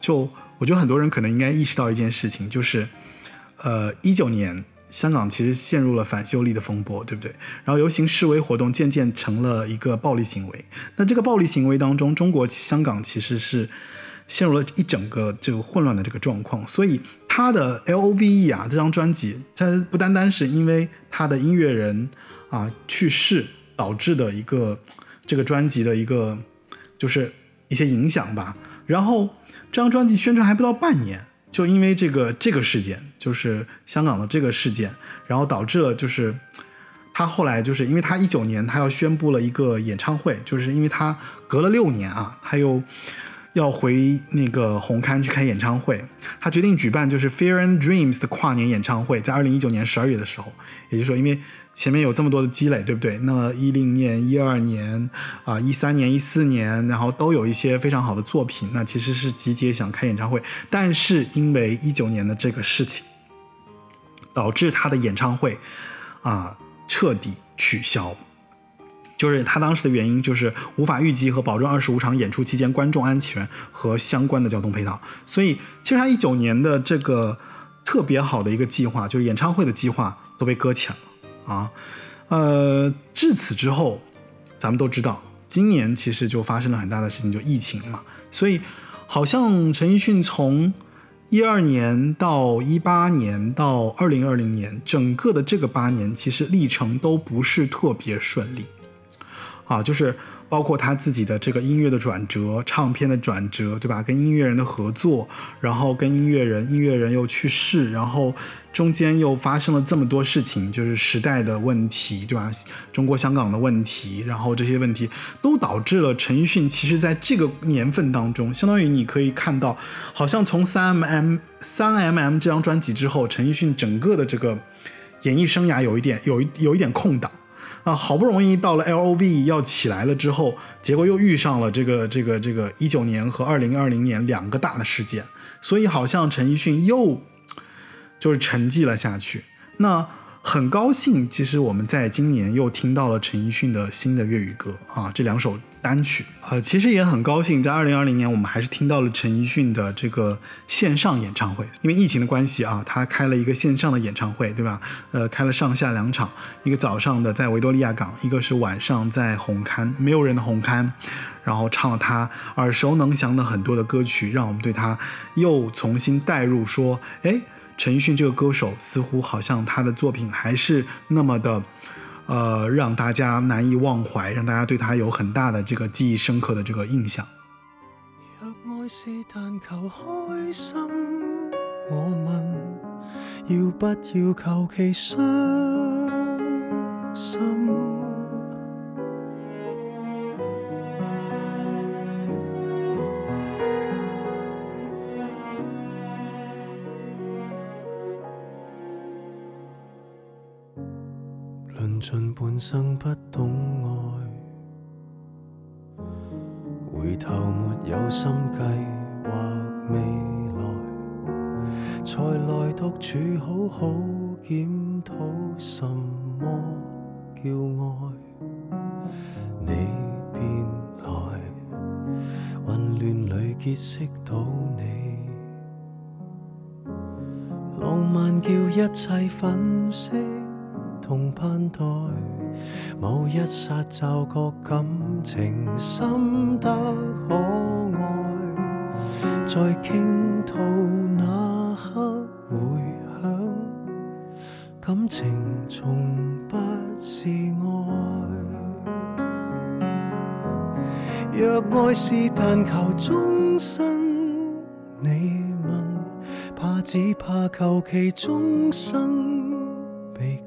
就我觉得很多人可能应该意识到一件事情，就是，呃，一九年香港其实陷入了反修例的风波，对不对？然后游行示威活动渐渐成了一个暴力行为。那这个暴力行为当中，中国香港其实是陷入了一整个这个混乱的这个状况。所以他的 L O V E 啊这张专辑，它不单单是因为他的音乐人。啊，去世导致的一个这个专辑的一个就是一些影响吧。然后这张专辑宣传还不到半年，就因为这个这个事件，就是香港的这个事件，然后导致了就是他后来就是因为他一九年他要宣布了一个演唱会，就是因为他隔了六年啊，他又要回那个红磡去开演唱会，他决定举办就是 Fear and Dreams 的跨年演唱会，在二零一九年十二月的时候，也就是说因为。前面有这么多的积累，对不对？那么一零年、一二年啊，一三年、一四年，然后都有一些非常好的作品。那其实是集结想开演唱会，但是因为一九年的这个事情，导致他的演唱会啊彻底取消。就是他当时的原因，就是无法预计和保证二十五场演出期间观众安全和相关的交通配套。所以，其实他一九年的这个特别好的一个计划，就是演唱会的计划都被搁浅了啊。呃，至此之后，咱们都知道，今年其实就发生了很大的事情，就疫情嘛。所以，好像陈奕迅从一二年到一八年到二零二零年，整个的这个八年，其实历程都不是特别顺利。啊，就是包括他自己的这个音乐的转折、唱片的转折，对吧？跟音乐人的合作，然后跟音乐人，音乐人又去世，然后中间又发生了这么多事情，就是时代的问题，对吧？中国香港的问题，然后这些问题都导致了陈奕迅，其实在这个年份当中，相当于你可以看到，好像从三 mm 三 MM 这张专辑之后，陈奕迅整个的这个演艺生涯有一点有一有一点空档。啊，好不容易到了 L O V 要起来了之后，结果又遇上了这个这个这个一九年和二零二零年两个大的事件，所以好像陈奕迅又就是沉寂了下去。那很高兴，其实我们在今年又听到了陈奕迅的新的粤语歌啊，这两首。单曲，呃，其实也很高兴，在二零二零年，我们还是听到了陈奕迅的这个线上演唱会。因为疫情的关系啊，他开了一个线上的演唱会，对吧？呃，开了上下两场，一个早上的在维多利亚港，一个是晚上在红磡，没有人的红磡，然后唱了他耳熟能详的很多的歌曲，让我们对他又重新带入，说，哎，陈奕迅这个歌手似乎好像他的作品还是那么的。呃，让大家难以忘怀，让大家对他有很大的这个记忆深刻的这个印象。若爱是但求开心，我问要不要求其伤心？尽半生不懂爱，回头没有心计划未来，才来独处好好检讨什么叫爱。你便来，混乱里结识到你，浪漫叫一切粉饰。同盼待，某一刹就觉感情深得可爱，在倾吐那刻回响，感情从不是爱。若爱是但求终身，你问，怕只怕求其终生。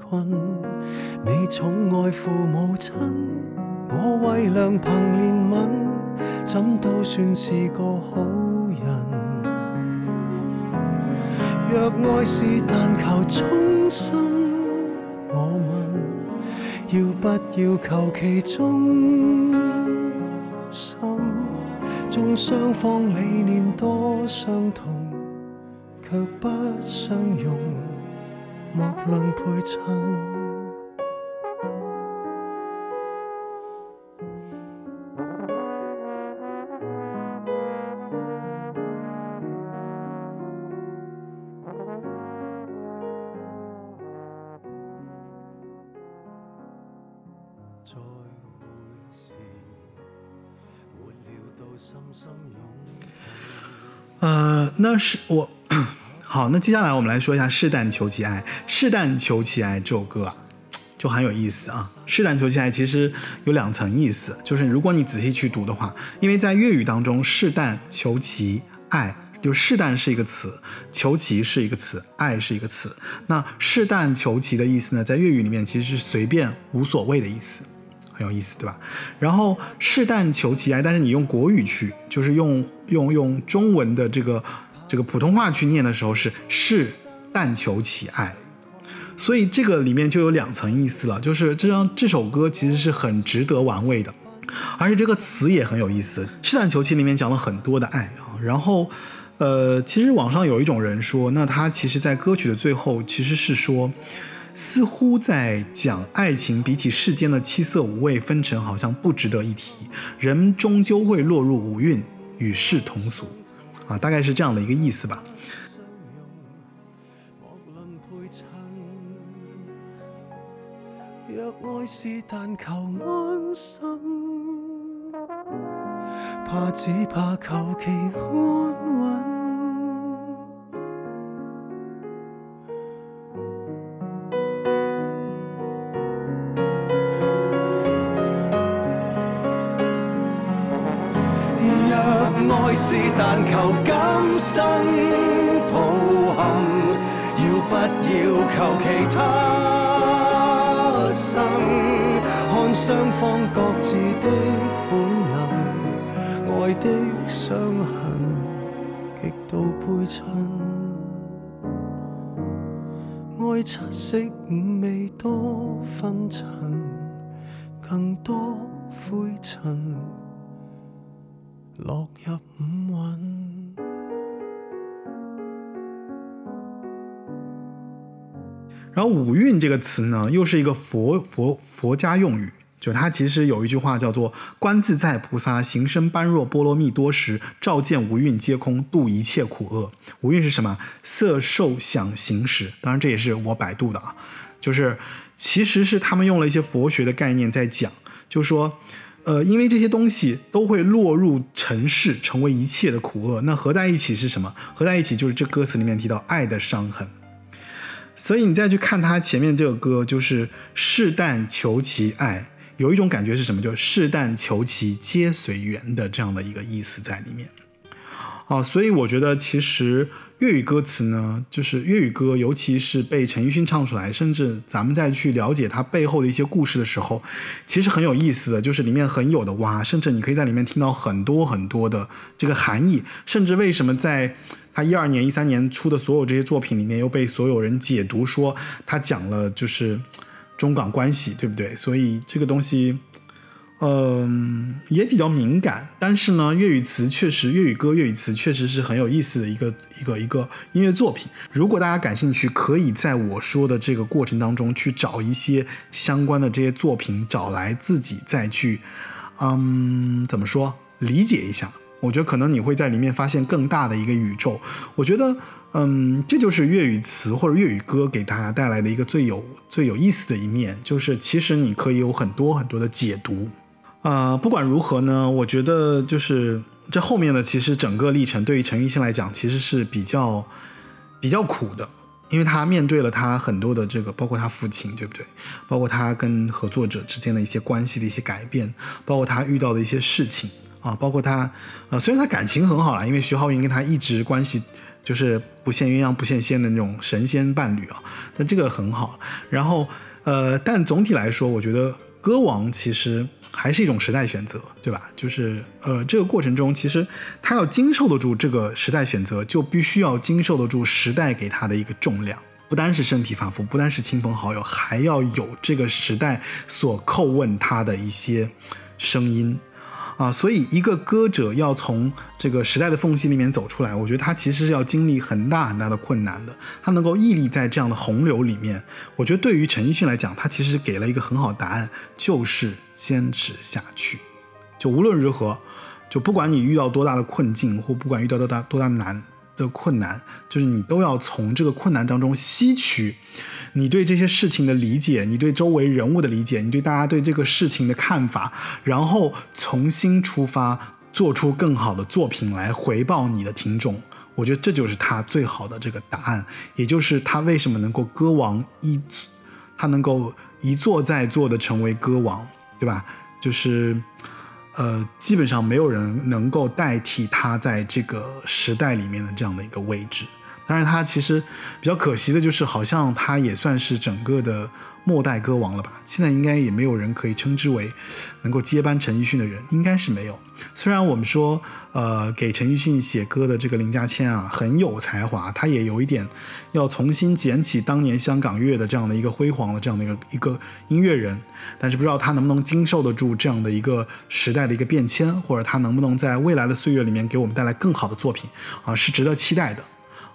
你宠爱父母亲，我为良朋怜悯，怎都算是个好人。若爱是但求衷心，我问，要不要求其忠心？纵双方理念多相同，却不相容。莫论配衬。再会时，没料到深深拥呃，那是我。好，那接下来我们来说一下《试但求其爱》。《试但求其爱》这首歌啊，就很有意思啊。《试但求其爱》其实有两层意思，就是如果你仔细去读的话，因为在粤语当中，“试但求其爱”就“试但”是一个词，“求其”是一个词，“爱”是一个词。那“试但求其”的意思呢，在粤语里面其实是随便、无所谓的意思，很有意思，对吧？然后“试但求其爱”，但是你用国语去，就是用用用中文的这个。这个普通话去念的时候是“是但求其爱”，所以这个里面就有两层意思了，就是这张这首歌其实是很值得玩味的，而且这个词也很有意思，“是但求其”里面讲了很多的爱啊，然后呃，其实网上有一种人说，那他其实在歌曲的最后其实是说，似乎在讲爱情，比起世间的七色五味纷呈，好像不值得一提，人终究会落入五蕴，与世同俗，啊，大概是这样的一个意思吧。若愛是但求安心，怕只怕求其安穩。雙方各自的本能，愛的傷痕極度配襯，愛七色五味多紛陳，更多灰塵。落入五蘊。然后五蕴这个词呢，又是一个佛佛佛家用语，就他其实有一句话叫做“观自在菩萨行深般若波罗蜜多时，照见无蕴皆空，度一切苦厄”。五蕴是什么？色、受、想、行、识。当然这也是我百度的啊，就是其实是他们用了一些佛学的概念在讲，就是说。呃，因为这些东西都会落入尘世，成为一切的苦厄。那合在一起是什么？合在一起就是这歌词里面提到爱的伤痕。所以你再去看他前面这个歌，就是“试但求其爱”，有一种感觉是什么？就“试但求其皆随缘”的这样的一个意思在里面。哦，所以我觉得其实粤语歌词呢，就是粤语歌，尤其是被陈奕迅唱出来，甚至咱们再去了解它背后的一些故事的时候，其实很有意思的，就是里面很有的挖，甚至你可以在里面听到很多很多的这个含义，甚至为什么在他一二年、一三年出的所有这些作品里面，又被所有人解读说他讲了就是中港关系，对不对？所以这个东西。嗯，也比较敏感，但是呢，粤语词确实，粤语歌、粤语词确实是很有意思的一个一个一个音乐作品。如果大家感兴趣，可以在我说的这个过程当中去找一些相关的这些作品，找来自己再去，嗯，怎么说，理解一下。我觉得可能你会在里面发现更大的一个宇宙。我觉得，嗯，这就是粤语词或者粤语歌给大家带来的一个最有最有意思的一面，就是其实你可以有很多很多的解读。呃，不管如何呢，我觉得就是这后面的，其实整个历程对于陈奕迅来讲，其实是比较比较苦的，因为他面对了他很多的这个，包括他父亲，对不对？包括他跟合作者之间的一些关系的一些改变，包括他遇到的一些事情啊，包括他呃，虽然他感情很好啦，因为徐浩云跟他一直关系就是不羡鸳鸯不羡仙的那种神仙伴侣啊，但这个很好。然后呃，但总体来说，我觉得。歌王其实还是一种时代选择，对吧？就是呃，这个过程中，其实他要经受得住这个时代选择，就必须要经受得住时代给他的一个重量，不单是身体发肤，不单是亲朋好友，还要有这个时代所叩问他的一些声音。啊，所以一个歌者要从这个时代的缝隙里面走出来，我觉得他其实是要经历很大很大的困难的。他能够屹立在这样的洪流里面，我觉得对于陈奕迅来讲，他其实给了一个很好的答案，就是坚持下去。就无论如何，就不管你遇到多大的困境，或不管遇到多大多大难的困难，就是你都要从这个困难当中吸取。你对这些事情的理解，你对周围人物的理解，你对大家对这个事情的看法，然后重新出发，做出更好的作品来回报你的听众。我觉得这就是他最好的这个答案，也就是他为什么能够歌王一，他能够一坐再坐的成为歌王，对吧？就是，呃，基本上没有人能够代替他在这个时代里面的这样的一个位置。但是他其实比较可惜的就是，好像他也算是整个的末代歌王了吧？现在应该也没有人可以称之为能够接班陈奕迅的人，应该是没有。虽然我们说，呃，给陈奕迅写歌的这个林家谦啊很有才华，他也有一点要重新捡起当年香港乐的这样的一个辉煌的这样的一个一个音乐人，但是不知道他能不能经受得住这样的一个时代的一个变迁，或者他能不能在未来的岁月里面给我们带来更好的作品啊，是值得期待的。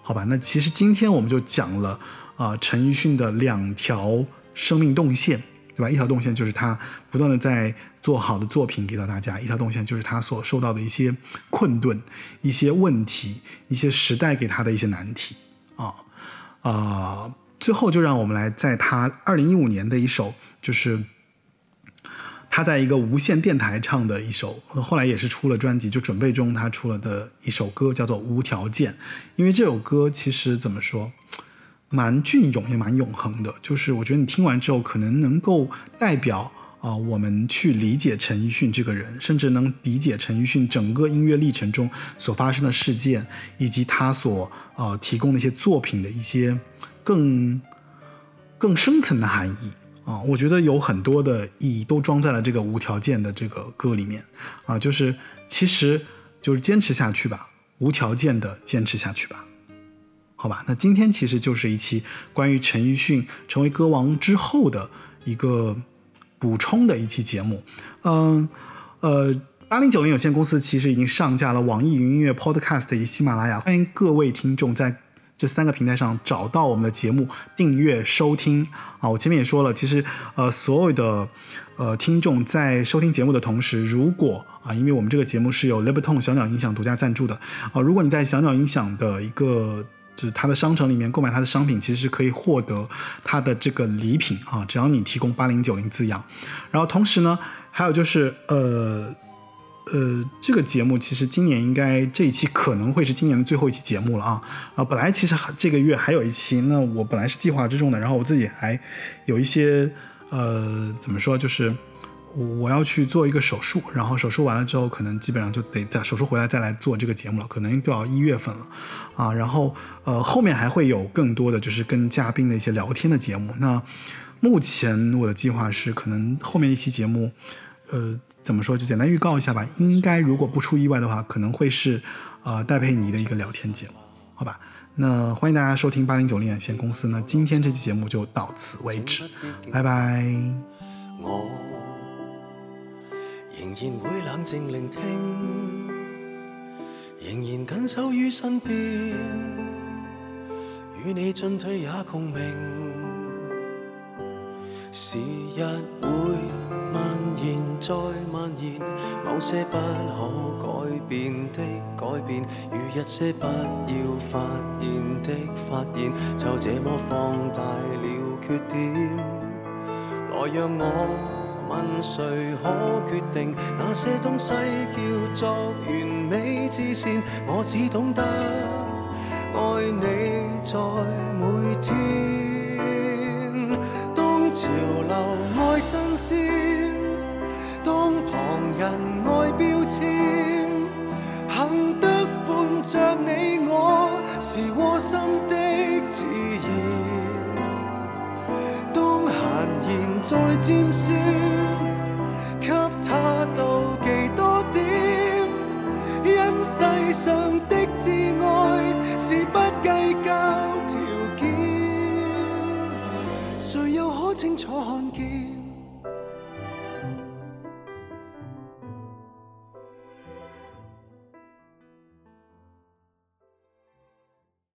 好吧，那其实今天我们就讲了啊、陈奕迅的两条生命动线，对吧？一条动线就是他不断的在做好的作品给到大家，一条动线就是他所受到的一些困顿、一些问题、一些时代给他的一些难题啊啊、最后就让我们来在他二零一五年的一首就是。他在一个无线电台唱的一首，后来也是出了专辑，就准备中他出了的一首歌叫做《无条件》，因为这首歌其实怎么说，蛮隽永也蛮永恒的，就是我觉得你听完之后，可能能够代表啊、我们去理解陈奕迅这个人，甚至能理解陈奕迅整个音乐历程中所发生的事件，以及他所呃提供的一些作品的一些更更深层的含义。啊，我觉得有很多的意义都装在了这个无条件的这个歌里面啊，就是其实就是坚持下去吧，无条件的坚持下去吧。好吧，那今天其实就是一期关于陈奕迅成为歌王之后的一个补充的一期节目。嗯，呃，八零九零有限公司其实已经上架了网易云音乐、Podcast 以及喜马拉雅，欢迎各位听众在这三个平台上找到我们的节目，订阅收听啊。我前面也说了，其实呃，所有的呃听众在收听节目的同时，如果啊，因为我们这个节目是由 Libertone 小鸟音响独家赞助的啊，如果你在小鸟音响的一个就是它的商城里面购买它的商品，其实是可以获得它的这个礼品啊，只要你提供八零九零字样。然后同时呢，还有就是呃呃，这个节目其实今年应该这一期可能会是今年的最后一期节目了啊啊！本来其实还这个月还有一期，那我本来是计划之中的，然后我自己还有一些呃怎么说，就是我要去做一个手术，然后手术完了之后，可能基本上就得在手术回来再来做这个节目了，可能都要一月份了啊。然后呃后面还会有更多的就是跟嘉宾的一些聊天的节目。那目前我的计划是，可能后面一期节目，呃，怎么说？就简单预告一下吧。应该如果不出意外的话，可能会是呃戴佩妮的一个聊天节目，好吧？那欢迎大家收听八零九零有限公司。那今天这期节目就到此为止，拜拜。我仍然會冷靜聆聽，仍然緊守於身邊，與你進退也共鳴。时日会蔓延再蔓延，某些不可改变的改变，如一些不要发现的发现，就这么放大了缺点。来让我问谁可决定那些东西叫做完美之線？我只懂得爱你在每天。潮流爱新鲜，当旁人爱标签，幸得伴着你我是窝心的自然。当闲言再尖酸，给他妒清楚看？